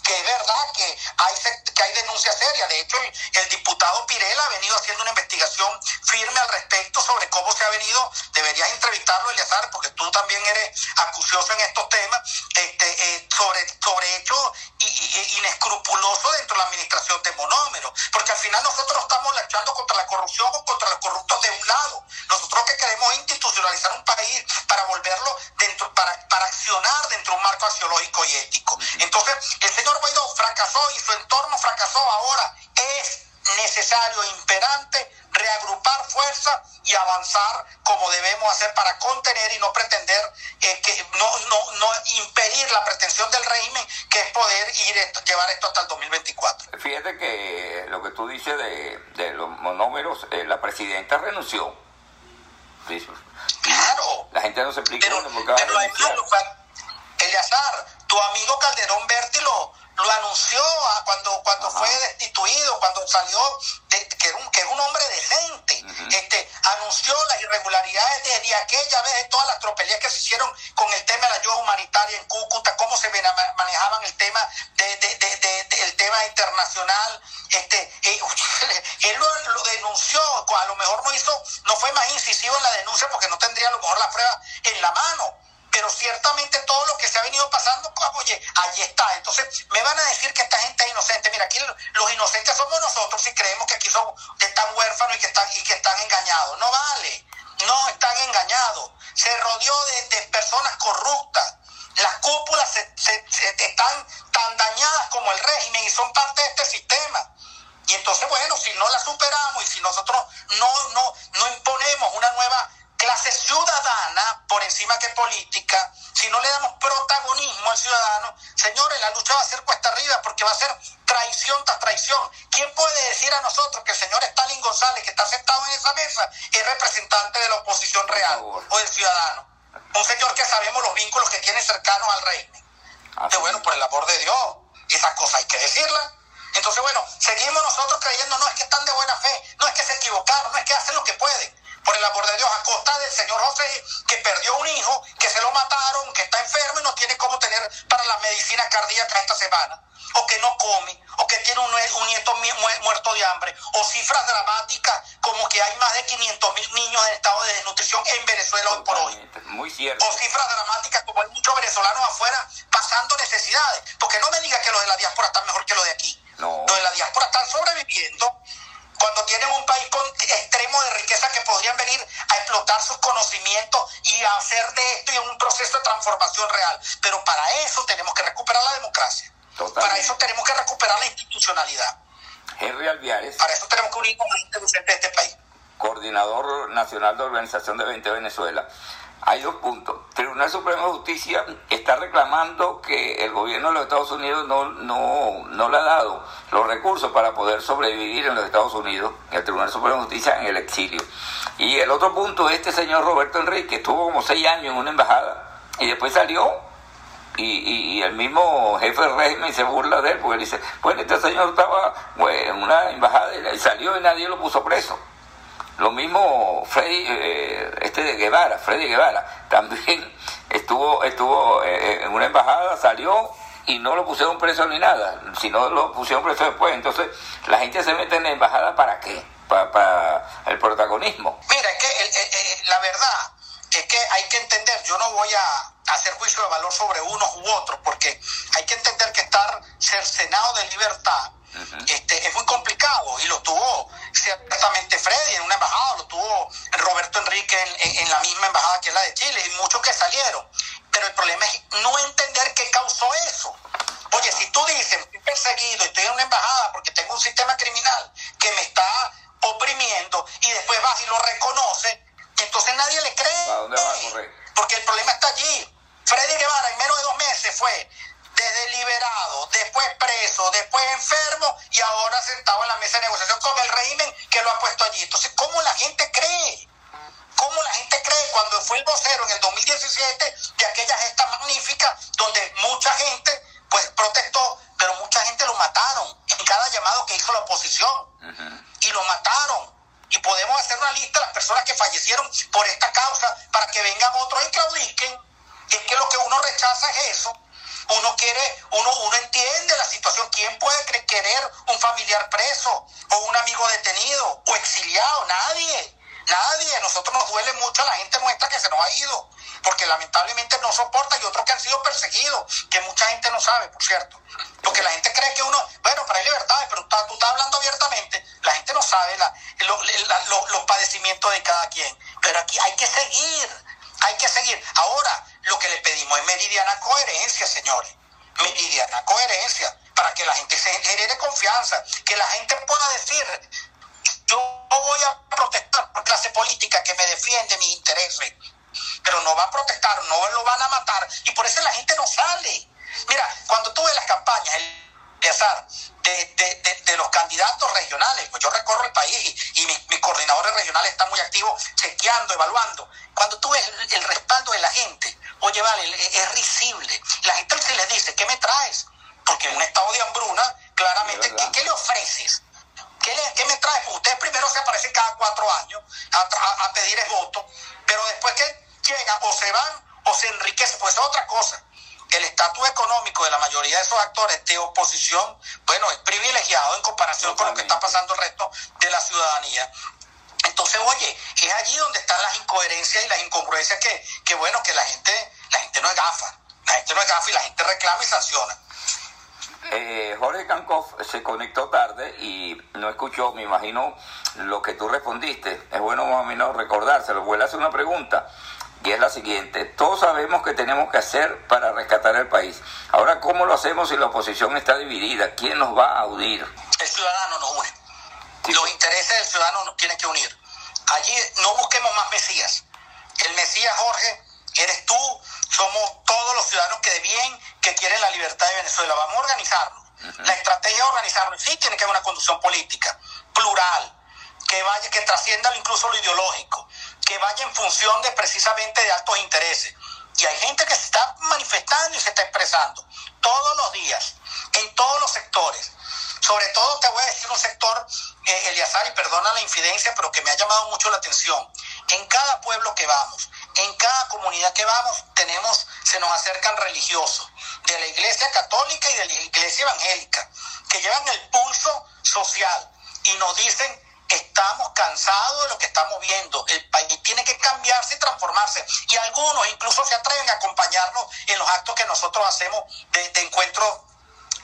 Que es verdad que hay, que hay denuncias serias. De hecho, el, diputado Pirela ha venido haciendo una investigación firme al respecto sobre cómo se ha venido. Deberías entrevistarlo, Eliazar, porque tú también eres acucioso en estos temas, este, eh, sobre, sobre hechos inescrupulosos dentro de la administración de monómeros. Porque al final nosotros no estamos luchando contra la corrupción o contra los corruptos de un lado. Nosotros que queremos institucionalizar un país para volverlo dentro, para, para accionar dentro de un marco axiológico y ético. Entonces, el señor Guaidó fracasó y su entorno fracasó ahora. Es necesario, imperante, reagrupar fuerzas y avanzar como debemos hacer para contener y no pretender eh, que no, no, no impedir la pretensión del régimen que es poder ir llevar esto hasta el 2024. Fíjate que lo que tú dices de, de los monómeros, eh, la presidenta renunció. Claro. La gente no se explica pero, pero además, Eleazar, tu amigo Calderón Berti lo, anunció cuando, cuando fue destituido, cuando salió, que, era un, que es un hombre decente, este, anunció las irregularidades desde aquella vez, de todas las tropelías que se hicieron con el tema de la ayuda humanitaria en Cúcuta, cómo se manejaban el tema de, de, el tema internacional. Este, eh, él lo, lo, denunció, a lo mejor no hizo, no fue más incisivo en la denuncia porque no tendría a lo mejor la prueba en la mano ciertamente todo lo que se ha venido pasando, ah, oye, ahí está. Entonces, me van a decir que esta gente es inocente. Mira, aquí los inocentes somos nosotros si creemos que aquí son, están huérfanos y que están, y que están engañados. No vale, no están engañados. Se rodeó de, personas corruptas. Las cúpulas se, están tan dañadas como el régimen y son parte de este sistema. Y entonces, bueno, si no la superamos y si nosotros no, no, no imponemos una nueva clase ciudadana por encima que política, si no le damos protagonismo al ciudadano, señores, la lucha va a ser cuesta arriba porque va a ser traición tras traición. ¿Quién puede decir a nosotros que el señor Stalin González, que está sentado en esa mesa, es representante de la oposición real o del ciudadano? Un señor que sabemos los vínculos que tiene cercanos al régimen. Que bueno, por el amor de Dios, esas cosas hay que decirlas. Entonces, bueno, seguimos nosotros creyendo, no es que están de buena fe, no es que se equivocaron, no es que hacen lo que pueden por el amor de Dios, a costa del señor José, que perdió un hijo, que se lo mataron, que está enfermo y no tiene cómo tener para la medicina cardíaca esta semana, o que no come, o que tiene un, nieto muerto de hambre, o cifras dramáticas como que hay más de 500 mil niños en estado de desnutrición en Venezuela hoy por hoy. Muy cierto. O cifras dramáticas como hay muchos venezolanos afuera pasando necesidades, porque no me diga que los de la diáspora están mejor que los de aquí. No. Los de la diáspora están sobreviviendo cuando tienen un país con extremo de riqueza que podrían venir a explotar sus conocimientos y a hacer de esto un proceso de transformación real. Pero para eso tenemos que recuperar la democracia. Para eso tenemos que recuperar la institucionalidad. Henry Alviares. Para eso tenemos que unir con la gente de este país. Coordinador Nacional de Organización de 20 Venezuela. Hay dos puntos. Tribunal Supremo de Justicia está reclamando que el gobierno de los Estados Unidos no, no, no le ha dado los recursos para poder sobrevivir en los Estados Unidos, el Tribunal Supremo de Justicia en el exilio. Y el otro punto, este señor Roberto Enrique estuvo como seis años en una embajada y después salió Y, y, el mismo jefe del régimen se burla de él porque dice, bueno, este señor estaba en una embajada y salió y nadie lo puso preso. Lo mismo Freddy, eh, este de Guevara, Freddy Guevara, también estuvo, estuvo eh, en una embajada, salió y no lo pusieron preso ni nada, sino lo pusieron preso después. Entonces, la gente se mete en la embajada para qué? Para, el protagonismo. Mira, es que la verdad es que hay que entender, yo no voy a hacer juicio de valor sobre unos u otros, porque hay que entender que estar cercenado de libertad este, es muy complicado y lo tuvo ciertamente Freddy en una embajada, lo tuvo Roberto Enrique en, la misma embajada que es la de Chile y muchos que salieron. Pero el problema es no entender qué causó eso. Oye, si tú dices, estoy perseguido, estoy en una embajada porque tengo un sistema criminal que me está oprimiendo y después vas y lo reconoce, entonces nadie le cree. Porque el problema está allí. Freddy Guevara en menos de dos meses fue desde liberado, después preso, después enfermo y ahora sentado en la mesa de negociación con el régimen que lo ha puesto allí. Entonces, ¿cómo la gente cree? ¿Cómo la gente cree cuando fue el vocero en el 2017 de aquella gesta magnífica donde mucha gente pues protestó, pero mucha gente lo mataron en cada llamado que hizo la oposición y lo mataron? Y podemos hacer una lista de las personas que fallecieron por esta causa para que vengan otros y claudiquen. Es que lo que uno rechaza es eso uno quiere, uno, uno entiende la situación. ¿Quién puede querer un familiar preso o un amigo detenido o exiliado? Nadie. Nadie. A nosotros nos duele mucho a la gente nuestra que se nos ha ido, porque lamentablemente no soporta y otros que han sido perseguidos, que mucha gente no sabe, por cierto. Porque la gente cree que uno, bueno, para hay libertades, pero tú, estás hablando abiertamente, la gente no sabe los padecimientos de cada quien. Pero aquí hay que seguir, hay que seguir. Ahora, lo que le pedimos es meridiana coherencia, señores. Meridiana coherencia, para que la gente se genere confianza, que la gente pueda decir, yo voy a protestar por clase política que me defiende mis intereses, pero no va a protestar, no lo van a matar, y por eso la gente no sale. Mira, cuando tuve las campañas, el de azar, de, de, los candidatos regionales, pues yo recorro el país y, mis, coordinadores regionales están muy activos chequeando, evaluando. Cuando tú ves el, respaldo de la gente, oye, vale, es risible. La gente se les dice, ¿qué me traes? Porque en un estado de hambruna, claramente, ¿qué, le ofreces? ¿Qué, le, ¿Qué, me traes? Pues ustedes primero se aparecen cada cuatro años a, a, pedir el voto, pero después que llegan o se van o se enriquecen, pues es otra cosa el estatus económico de la mayoría de esos actores de oposición, bueno, es privilegiado en comparación con lo que está pasando el resto de la ciudadanía. Entonces, oye, es allí donde están las incoherencias y las incongruencias que, que bueno, que la gente, la gente no es gafa, la gente no es gafa y la gente reclama y sanciona. Eh, Jorge Cancoff se conectó tarde y no escuchó, me imagino, lo que tú respondiste. Es bueno más o menos recordárselo. Vuelve a hacer una pregunta y es la siguiente. Todos sabemos que tenemos que hacer para rescatar el país. Ahora, ¿cómo lo hacemos si la oposición está dividida? ¿Quién nos va a unir? El ciudadano nos une. Los intereses del ciudadano nos tienen que unir. Allí no busquemos más Mesías. El Mesías, Jorge, eres tú, somos todos los ciudadanos que de bien, que quieren la libertad de Venezuela. Vamos a organizarnos. La estrategia es organizarnos. Sí tiene que haber una conducción política, plural, que vaya, que trascienda incluso lo ideológico que vaya en función de precisamente de altos intereses. Y hay gente que se está manifestando y se está expresando todos los días, en todos los sectores. Sobre todo te voy a decir un sector, eh, y perdona la infidencia, pero que me ha llamado mucho la atención. En cada pueblo que vamos, en cada comunidad que vamos, tenemos, se nos acercan religiosos de la iglesia católica y de la iglesia evangélica, que llevan el pulso social y nos dicen Estamos cansados de lo que estamos viendo. El país tiene que cambiarse y transformarse. Y algunos incluso se atreven a acompañarnos en los actos que nosotros hacemos de, encuentro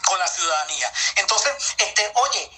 con la ciudadanía. Entonces, este, oye,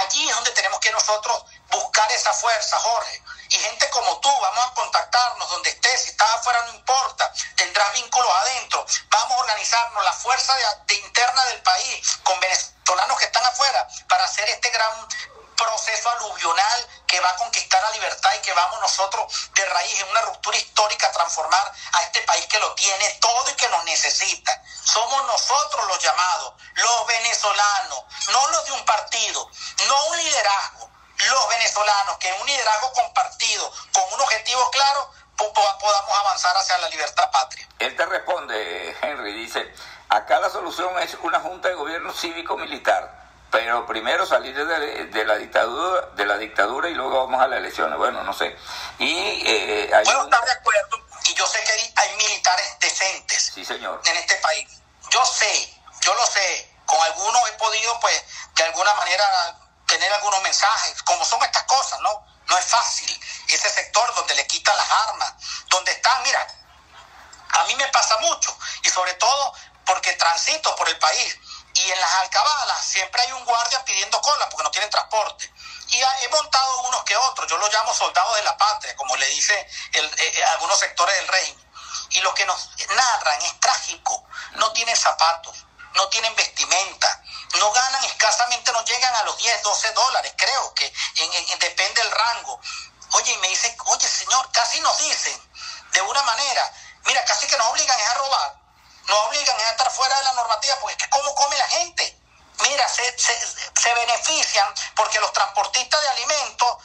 allí es donde tenemos que nosotros buscar esa fuerza, Jorge. Y gente como tú, vamos a contactarnos donde estés, si estás afuera no importa, tendrás vínculos adentro. Vamos a organizarnos la fuerza de interna del país con venezolanos que están afuera para hacer este gran proceso aluvional que va a conquistar la libertad y que vamos nosotros de raíz en una ruptura histórica a transformar a este país que lo tiene todo y que nos necesita. Somos nosotros los llamados, los venezolanos, no los de un partido, no un liderazgo, los venezolanos que en un liderazgo compartido, con un objetivo claro, podamos avanzar hacia la libertad patria. Él te responde, Henry, dice, acá la solución es una junta de gobierno cívico-militar pero primero salir de, la dictadura de la dictadura y luego vamos a las elecciones. Bueno no sé. Y eh, hay bueno estar de acuerdo y yo sé que hay militares decentes sí, señor. en este país. Yo sé yo lo sé. Con algunos he podido pues de alguna manera tener algunos mensajes como son estas cosas no no es fácil ese sector donde le quitan las armas donde están mira a mí me pasa mucho y sobre todo porque transito por el país y en las alcabalas siempre hay un guardia pidiendo cola porque no tienen transporte. Y he montado unos que otros, yo los llamo soldados de la patria, como le dice eh, eh, algunos sectores del régimen. Y lo que nos narran es trágico, no tienen zapatos, no tienen vestimenta, no ganan escasamente, no llegan a los 10, 12 dólares, creo que depende del rango. Oye, y me dicen, oye señor, casi nos dicen, de una manera, mira, casi que nos obligan a robar no obligan a estar fuera de la normativa, porque es que cómo come la gente. Mira, se, se, benefician porque los transportistas de alimentos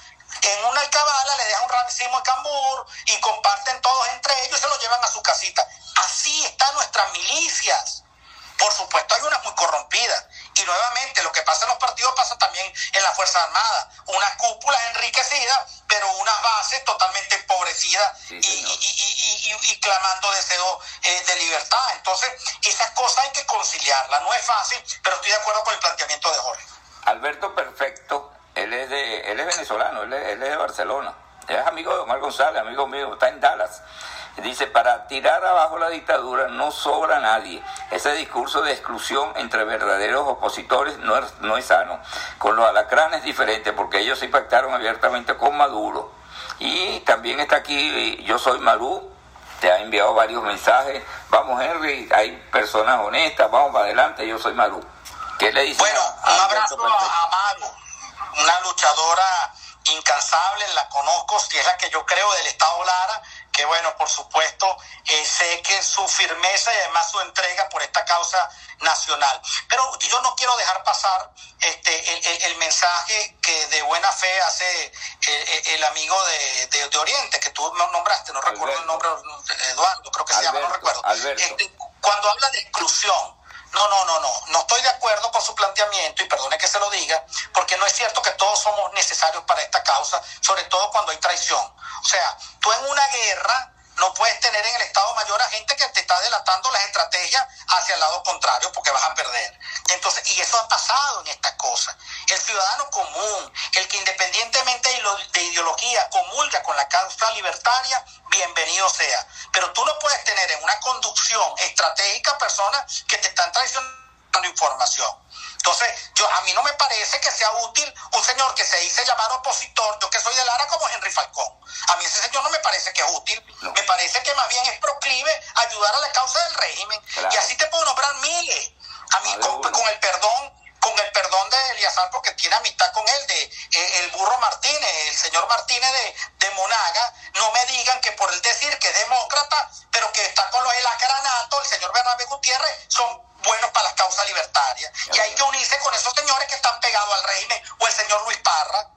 en una alcabala le dejan un racimo de cambur y comparten todos entre ellos y se lo llevan a su casita. Así están nuestras milicias. Por supuesto, hay unas muy corrompidas. Y nuevamente, lo que pasa en los partidos pasa también en la Fuerza Armada. Unas cúpulas enriquecidas, pero unas bases totalmente empobrecidas y, clamando deseo eh, de libertad. Entonces, esas cosas hay que conciliarlas. No es fácil, pero estoy de acuerdo con el planteamiento de Jorge. Alberto Perfecto, él es, de, él es venezolano, él es, él es de Barcelona. Él es amigo de Omar González, amigo mío, está en Dallas. Dice, para tirar abajo la dictadura no sobra nadie. Ese discurso de exclusión entre verdaderos opositores no es, no es sano. Con los alacranes es diferente porque ellos se pactaron abiertamente con Maduro. Y también está aquí, yo soy Marú, te ha enviado varios mensajes. Vamos Henry, hay personas honestas, vamos para adelante, yo soy Marú. ¿Qué le dice? Bueno, un abrazo a Maru, una luchadora incansable, la conozco, si es la que yo creo del Estado Lara que bueno, por supuesto, eh, sé que su firmeza y además su entrega por esta causa nacional. Pero yo no quiero dejar pasar este, el, mensaje que de buena fe hace eh, eh, el, amigo de, de, Oriente, que tú nombraste, no recuerdo el nombre, Eduardo, creo que se llama, no recuerdo. Este, cuando habla de exclusión, no, no, no, no. No estoy de acuerdo con su planteamiento y perdone que se lo diga, porque no es cierto que todos somos necesarios para esta causa, sobre todo cuando hay traición. O sea, tú en una guerra no puedes tener en el Estado Mayor a gente que te está delatando las estrategias hacia el lado contrario porque vas a perder. Entonces, y eso ha pasado en esta cosa. El ciudadano común, el que independientemente de ideología comulga con la causa libertaria, bienvenido sea. Pero tú no puedes tener en una conducción estratégica personas que te están traicionando información. Entonces, yo a mí no me parece que sea útil un señor que se dice llamar opositor, yo que soy de Lara como Henry Falcón. A mí ese señor no me parece que es útil, me parece que más bien es proclive ayudar a la causa del régimen. Y así te puedo nombrar miles. A mí con, el perdón con el perdón de Eliazar, porque tiene amistad con él, de eh, el burro Martínez, el señor Martínez de, de, Monaga, no me digan que por el decir que es demócrata, pero que está con los elacranatos, el señor Bernabé Gutiérrez, son buenos para las causas libertarias. Y hay que unirse con esos señores que están pegados al régimen, o el señor Luis Parra,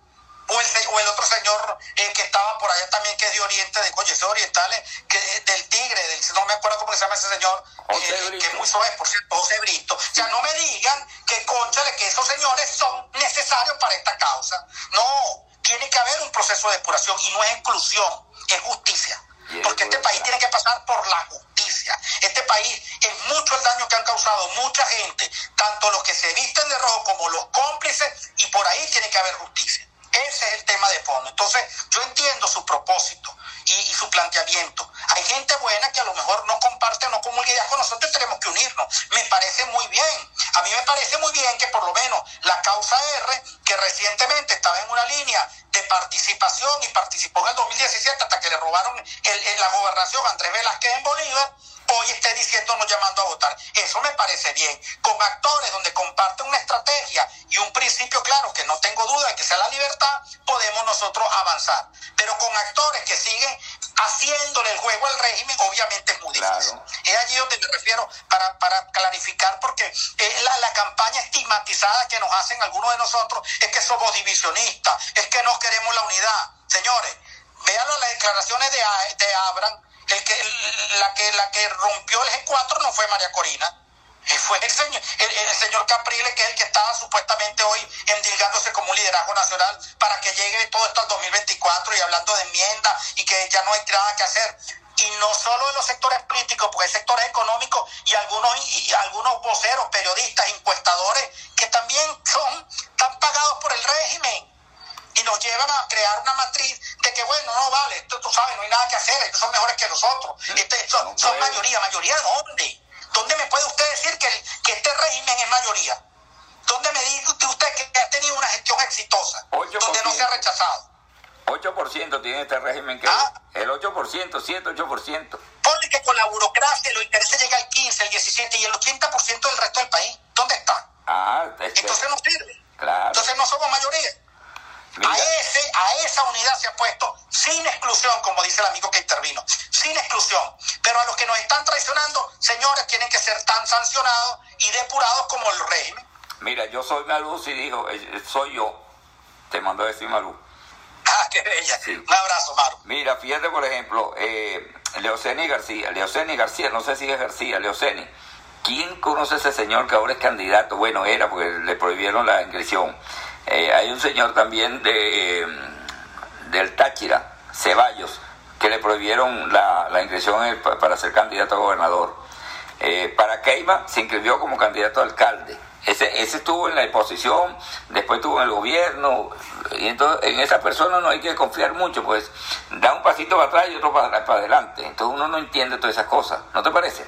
o el, o el otro señor eh, que estaba por allá también, que es de Oriente, de oye, ese oriental, que, del Tigre, del, no me acuerdo cómo se llama ese señor, eh, que es muy suave, por cierto, José Brito. O sea, no me digan que, conchale, que esos señores son necesarios para esta causa. No, tiene que haber un proceso de depuración y no es exclusión, es justicia. Porque este país tiene que pasar por la justicia. Este país es mucho el daño que han causado mucha gente, tanto los que se visten de rojo como los cómplices, y por ahí tiene que haber justicia. Ese es el tema de fondo. Entonces, yo entiendo su propósito y, su planteamiento. Hay gente buena que a lo mejor no comparte, no comulga con nosotros, tenemos que unirnos. Me parece muy bien. A mí me parece muy bien que por lo menos la causa R, que recientemente estaba en una línea de participación y participó en el 2017 hasta que le robaron el, la gobernación a Andrés Velázquez en Bolívar, hoy esté diciéndonos llamando a votar. Eso me parece bien. Con actores donde comparten una estrategia y un principio claro, que no tengo duda de que sea la libertad, podemos nosotros avanzar. Pero con actores que siguen haciéndole el juego al régimen, obviamente es muy difícil. Es allí donde me refiero para, para clarificar, porque eh, la, la campaña estigmatizada que nos hacen algunos de nosotros es que somos divisionistas, es que no queremos la unidad. Señores, Véanlo las declaraciones de, de Abram, el que, la, que, la que rompió el G4 no fue María Corina, fue el señor, el, señor Capriles, que es el que estaba supuestamente hoy endilgándose como un liderazgo nacional para que llegue todo esto al 2024 y hablando de enmienda y que ya no hay nada que hacer. Y no solo de los sectores políticos, porque hay sectores económicos y algunos, y algunos voceros, periodistas, encuestadores, que también son, están pagados por el régimen y nos llevan a crear una matriz de que, bueno, no vale, esto tú sabes, no hay nada que hacer, estos son mejores que nosotros. Este, son, son mayoría, mayoría de dónde? ¿Dónde me puede usted decir que, que este régimen es mayoría? ¿Dónde me dice usted que ha tenido una gestión exitosa? Donde no se ha rechazado. 8% tiene este régimen que ¿Ah? el 8%, 7, 8%. Ponle que con la burocracia los intereses llega al 15, el 17 y el 80% del resto del país. ¿Dónde está? Ah, Entonces no sirve. Claro. Entonces no somos mayoría. A, ese, a esa unidad se ha puesto sin exclusión, como dice el amigo que intervino, sin exclusión. Pero a los que nos están traicionando, señores, tienen que ser tan sancionados y depurados como el régimen. Mira, yo soy Malú, si dijo, eh, soy yo. Te mando a decir Malú. Ah, qué bella. Un abrazo, Maru. Mira, fíjate, por ejemplo, eh, Leoceni García, Leoceni García, no sé si es García, Leoceni. ¿Quién conoce a ese señor que ahora es candidato? Bueno, era porque le prohibieron la inscripción. Eh, hay un señor también de, del Táchira, Ceballos, que le prohibieron la, la inscripción para ser candidato a gobernador. Eh, para Keima se inscribió como candidato a alcalde. Ese, ese estuvo en la oposición, después estuvo en el gobierno, y entonces en esa persona no hay que confiar mucho, pues da un pasito para atrás y otro para, para adelante. Entonces uno no entiende todas esas cosas, ¿no te parece?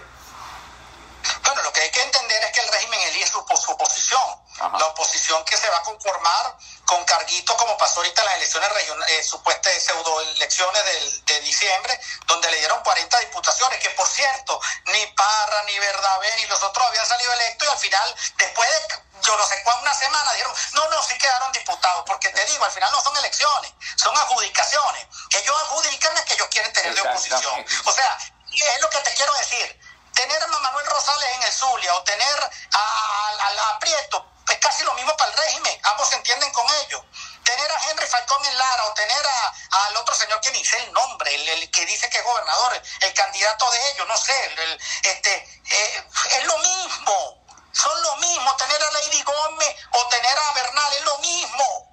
Bueno, lo que hay que entender es que el régimen su, su oposición la oposición que se va a conformar con carguitos como pasó ahorita en las elecciones regionales, eh, supuestas pseudo elecciones del, de diciembre, donde le dieron 40 diputaciones, que por cierto, ni Parra, ni Verdavé, ni los otros habían salido electos y al final, después de yo no sé cuánto, una semana, dijeron, no, no, sí quedaron diputados, porque te digo, al final no son elecciones, son adjudicaciones. Ellos adjudican a que ellos quieren tener de oposición. O sea, es lo que te quiero decir. Tener a Manuel Rosales en el Zulia o tener a, Prieto es casi lo mismo para el régimen, ambos se entienden con ellos. Tener a Henry Falcón en Lara o tener al otro señor que ni sé el nombre, el, que dice que es gobernador, el, candidato de ellos, no sé, el, este, eh, es lo mismo, son lo mismo, tener a Lady Gómez o tener a Bernal, es lo mismo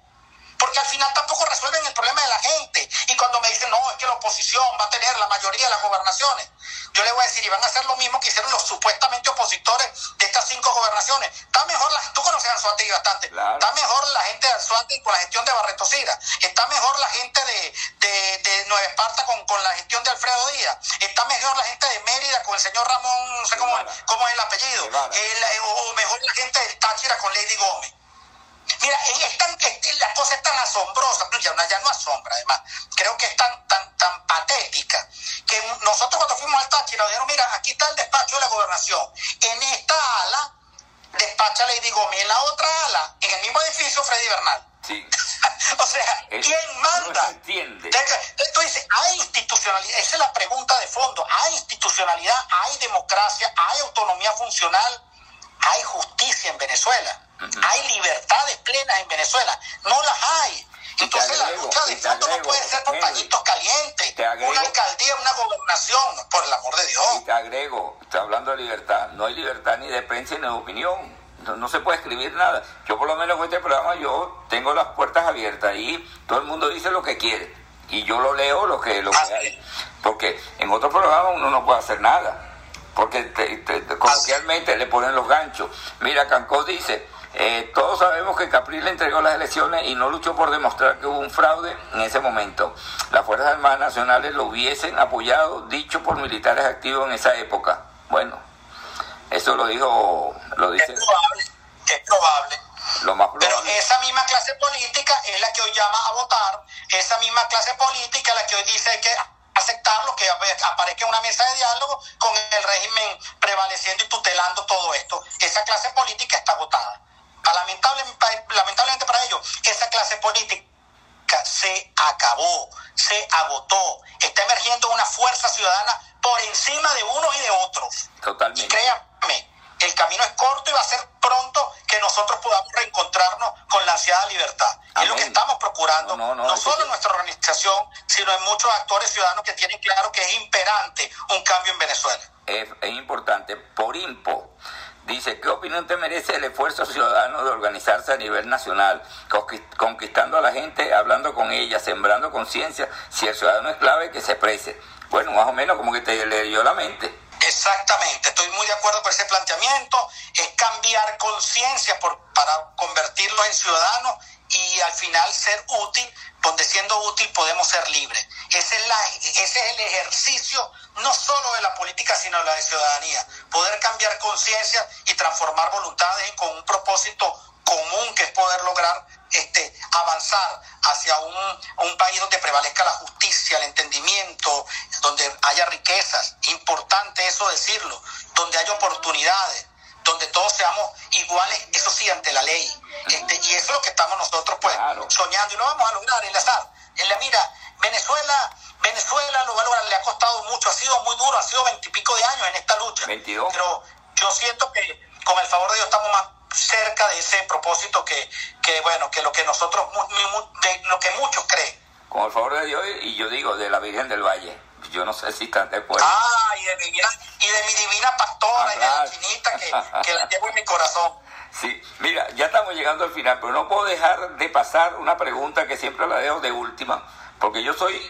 porque al final tampoco resuelven el problema de la gente. Y cuando me dicen, no, es que la oposición va a tener la mayoría de las gobernaciones, yo le voy a decir, y van a hacer lo mismo que hicieron los supuestamente opositores de estas cinco gobernaciones. Está mejor, la, tú conoces a Anzuategui bastante, está mejor la gente de Anzuategui con la gestión de Barreto Sira, está mejor la gente de, de, de Nueva Esparta con, con, la gestión de Alfredo Díaz, está mejor la gente de Mérida con el señor Ramón, no sé cómo, cómo es el apellido, o mejor la gente del Táchira con Lady Gómez. Mira, es tan, la cosa es tan asombrosa, ya, ya no asombra además, creo que es tan, tan, tan patética, que nosotros cuando fuimos al Táchira dijeron, mira, aquí está el despacho de la gobernación, en esta ala despacha Lady Gómez, en la otra ala, en el mismo edificio, Freddy Bernal. Sí. o sea, ¿quién manda? No se entiende. Tú dices, hay institucionalidad, esa es la pregunta de fondo, hay institucionalidad, hay democracia, hay autonomía funcional, hay justicia en Venezuela. Hay libertades plenas en Venezuela. No las hay. Entonces la lucha de fondo no puede ser por pañitos calientes. una alcaldía, una gobernación, por el amor de Dios. Y te agrego, está hablando de libertad. No hay libertad ni de prensa ni de opinión. No, se puede escribir nada. Yo por lo menos con este programa yo tengo las puertas abiertas y todo el mundo dice lo que quiere. Y yo lo leo lo que, lo que hay. Porque en otros programas uno no puede hacer nada. Porque te, coloquialmente le ponen los ganchos. Mira, Cancó dice eh, todos sabemos que Capri le entregó las elecciones y no luchó por demostrar que hubo un fraude en ese momento. Las Fuerzas Armadas Nacionales lo hubiesen apoyado, dicho por militares activos en esa época. Bueno, eso lo dijo, lo dice. Es probable, es probable. Lo más probable. Pero esa misma clase política es la que hoy llama a votar, esa misma clase política es la que hoy dice que aceptarlo, que aparezca una mesa de diálogo con el régimen prevaleciendo y tutelando todo esto. Esa clase política está votada. Lamentablemente para ellos, esa clase política se acabó, se agotó. Está emergiendo una fuerza ciudadana por encima de unos y de otros. Totalmente. créanme, el camino es corto y va a ser pronto que nosotros podamos reencontrarnos con la ansiada libertad. Es lo que estamos procurando, no, solo en nuestra organización, sino en muchos actores ciudadanos que tienen claro que es imperante un cambio en Venezuela. Es, es importante, por IMPO. Dice, ¿qué opinión te merece el esfuerzo ciudadano de organizarse a nivel nacional, conquistando a la gente, hablando con ella, sembrando conciencia? Si el ciudadano es clave, que se exprese. Bueno, más o menos como que te leyó la mente. Exactamente, estoy muy de acuerdo con ese planteamiento. Es cambiar conciencia para convertirlos en ciudadanos y al final ser útil, donde siendo útil podemos ser libres. Ese es, la, ese es el ejercicio no solo de la política, sino de la de ciudadanía. Poder cambiar conciencia y transformar voluntades con un propósito común que es poder lograr este, avanzar hacia un, un, país donde prevalezca la justicia, el entendimiento, donde haya riquezas, importante eso decirlo, donde haya oportunidades, donde todos seamos iguales, eso sí, ante la ley. Este, y eso es lo que estamos nosotros pues soñando y lo vamos a lograr, en la mira, Venezuela, Venezuela lo va a lograr, le ha costado mucho, ha sido muy duro, ha sido veintipico de años en esta lucha. Pero yo siento que con el favor de Dios estamos más cerca de ese propósito que, que bueno, que lo que nosotros, lo que muchos creen. Con el favor de Dios, y yo digo, de la Virgen del Valle. Yo no sé si están de acuerdo. Ah, y de mi, y de mi divina pastora, y de la chinita que, que la llevo en mi corazón. Sí, mira, ya estamos llegando al final, pero no puedo dejar de pasar una pregunta que siempre la dejo de última, porque yo soy,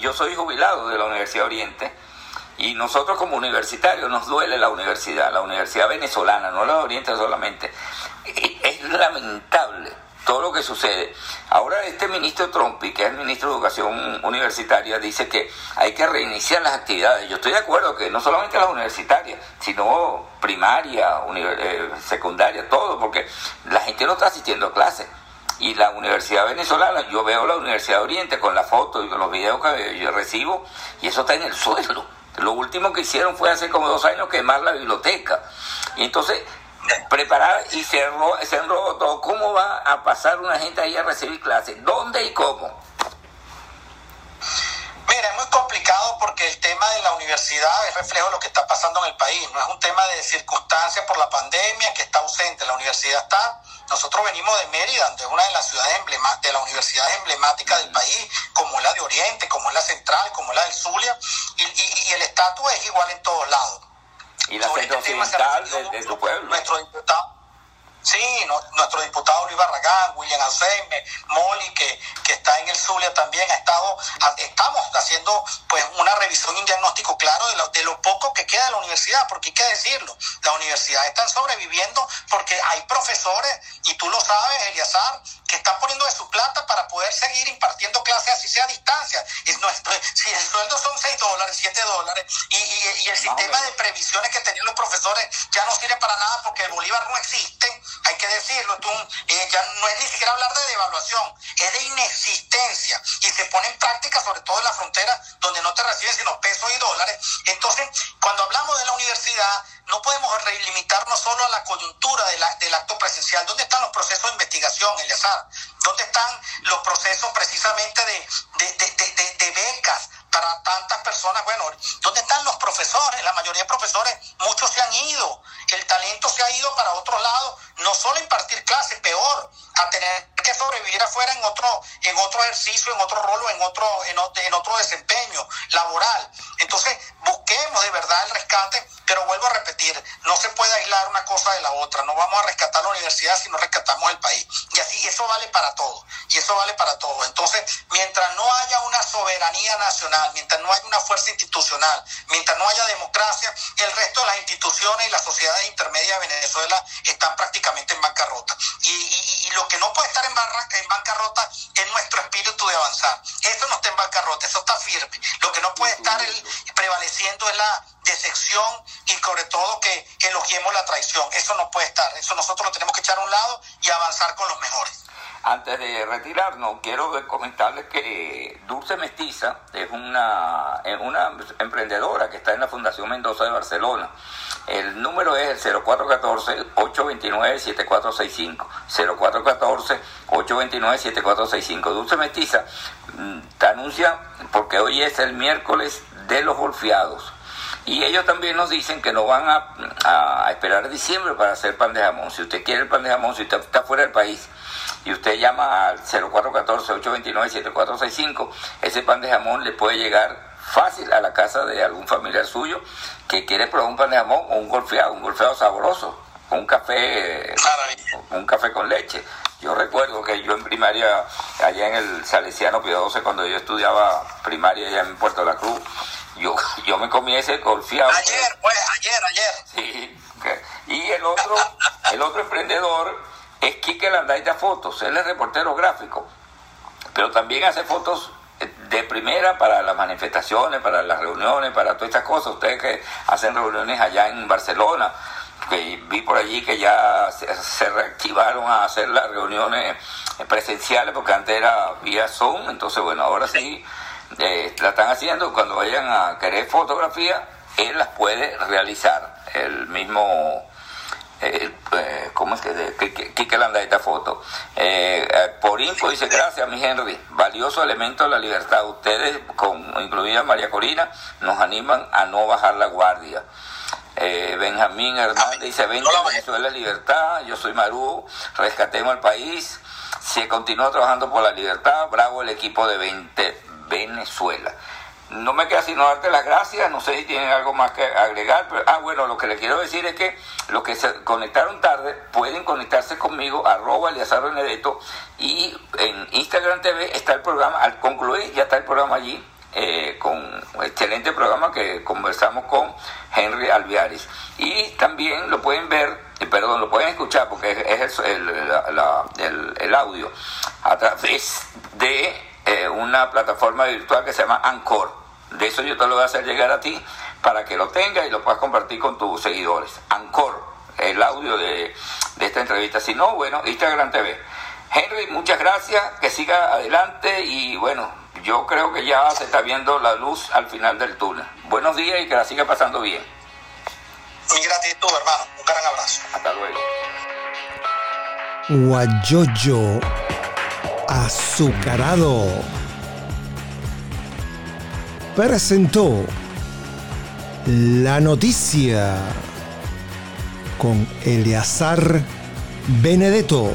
yo soy jubilado de la Universidad Oriente y nosotros como universitarios nos duele la universidad, la universidad venezolana, no la Oriente solamente. Es lamentable todo lo que sucede. Ahora este ministro Trompi, que es el ministro de Educación Universitaria, dice que hay que reiniciar las actividades. Yo estoy de acuerdo que no solamente las universitarias, sino primaria, eh, secundaria, todo, porque la gente no está asistiendo a clases. Y la Universidad Venezolana, yo veo la Universidad de Oriente con la foto y con los videos que yo recibo, y eso está en el suelo. Lo último que hicieron fue hace como dos años quemar la biblioteca. Y entonces, preparar y se enroló todo. ¿Cómo va a pasar una gente ahí a recibir clases? ¿Dónde y cómo? Mira, es muy complicado porque el tema de la universidad es reflejo de lo que está pasando en el país. No es un tema de circunstancias por la pandemia que está ausente. La universidad está. Nosotros venimos de Mérida, donde es una de las ciudades emblemáticas, de las universidades emblemáticas del país, como es la de Oriente, como es la Central, como es la del Zulia, y, el estatus es igual en todos lados. Y la centro este de, tu pueblo. Nuestro diputado, Sí, nuestro diputado Luis Barragán, William Alceme, Molly, que, que está en el Zulia también, ha estado, estamos haciendo pues una revisión y un diagnóstico claro de lo, de lo poco que queda de la universidad, porque hay que decirlo, la universidad están sobreviviendo porque hay profesores, y tú lo sabes, Eliazar, que están poniendo de su plata para poder seguir impartiendo clases así sea a distancia. si el sueldo son 6 dólares, 7 dólares, y, y, el sistema de previsiones que tenían los profesores ya no sirve para nada porque el Bolívar no existe, hay que decirlo, tú, eh, ya no es ni siquiera hablar de devaluación, es de inexistencia y se pone en práctica sobre todo en la frontera donde no te reciben sino pesos y dólares. Entonces, cuando hablamos de la universidad, no podemos limitarnos solo a la coyuntura del acto presencial. ¿Dónde están los procesos de investigación, Eleazar? ¿Dónde están los procesos precisamente de, de becas? Para tantas personas. Bueno, ¿dónde están los profesores? La mayoría de profesores, muchos se han ido. El talento se ha ido para otro lado, no solo impartir clases, peor, a tener que sobrevivir afuera en otro, en otro ejercicio, en otro rol en otro, en, en otro desempeño laboral. Entonces, busquemos de verdad el rescate, pero vuelvo a repetir, no se puede aislar una cosa de la otra. No vamos a rescatar la universidad si no rescatamos el país. Y así, eso vale para todo. Y eso vale para todo. Entonces, mientras no haya una soberanía nacional, mientras no haya una fuerza institucional, mientras no haya democracia, el resto de las instituciones y las sociedades intermedias de Venezuela están prácticamente en bancarrota. Y, lo que no puede estar en, bancarrota es nuestro espíritu de avanzar. Eso no está en bancarrota, eso está firme. Lo que no puede estar prevaleciendo es la decepción y sobre todo que, que elogiemos la traición. Eso no puede estar. Eso nosotros lo tenemos que echar a un lado y avanzar con los mejores. Antes de retirarnos, quiero comentarles que Dulce Mestiza es una, una emprendedora que está en la Fundación Mendoza de Barcelona. El número es el 0414-829-7465. 0414-829-7465. Dulce Mestiza mm, te anuncia porque hoy es el miércoles de los golfeados Y ellos también nos dicen que no van a, a esperar diciembre para hacer pan de jamón. Si usted quiere el pan de jamón, si usted está fuera del país y usted llama al 0414-829-7465, ese pan de jamón le puede llegar fácil a la casa de algún familiar suyo que quiere probar un pan de jamón o un golfeado, un golfeado sabroso, un café, un café con leche. Yo recuerdo que yo en primaria, allá en el Salesiano Pío XII, cuando yo estudiaba primaria allá en Puerto La Cruz, yo, yo me comí ese golfeado. Ayer, pues, ayer, ayer. Sí. Y el otro, el otro emprendedor es Quique Landaita Fotos, él es reportero gráfico, pero también hace fotos de primera para las manifestaciones, para las reuniones, para todas estas cosas. Ustedes que hacen reuniones allá en Barcelona, que vi por allí que ya se, reactivaron a hacer las reuniones presenciales, porque antes era vía Zoom, entonces bueno, ahora sí eh, la están haciendo. Cuando vayan a querer fotografía, él las puede realizar. El mismo eh, eh, ¿cómo es que Kike Landa esta foto? Eh, por info dice, gracias mi Henry, valioso elemento de la libertad. Ustedes, con, incluida María Corina, nos animan a no bajar la guardia. Benjamín Hernández dice, ven Venezuela libertad, yo soy Marú, rescatemos el país, se continúa trabajando por la libertad, bravo el equipo de 20 Venezuela no me queda sino darte las gracias, no sé si tienen algo más que agregar, pero, ah, bueno, lo que le quiero decir es que los que se conectaron tarde pueden conectarse conmigo, arroba Eliazar y en Instagram TV está el programa, al concluir ya está el programa allí, eh, con un excelente programa que conversamos con Henry Alviaris. Y también lo pueden ver, eh, perdón, lo pueden escuchar porque es, el, el, audio a través de eh, una plataforma virtual que se llama Anchor. De eso yo te lo voy a hacer llegar a ti para que lo tengas y lo puedas compartir con tus seguidores. Ancor, el audio de, esta entrevista. Si no, bueno, Instagram TV. Henry, muchas gracias, que siga adelante y bueno, yo creo que ya se está viendo la luz al final del túnel. Buenos días y que la siga pasando bien. Mi gratitud, hermano. Un gran abrazo. Hasta luego. Guayoyo azucarado presentó la noticia con Eleazar Benedetto.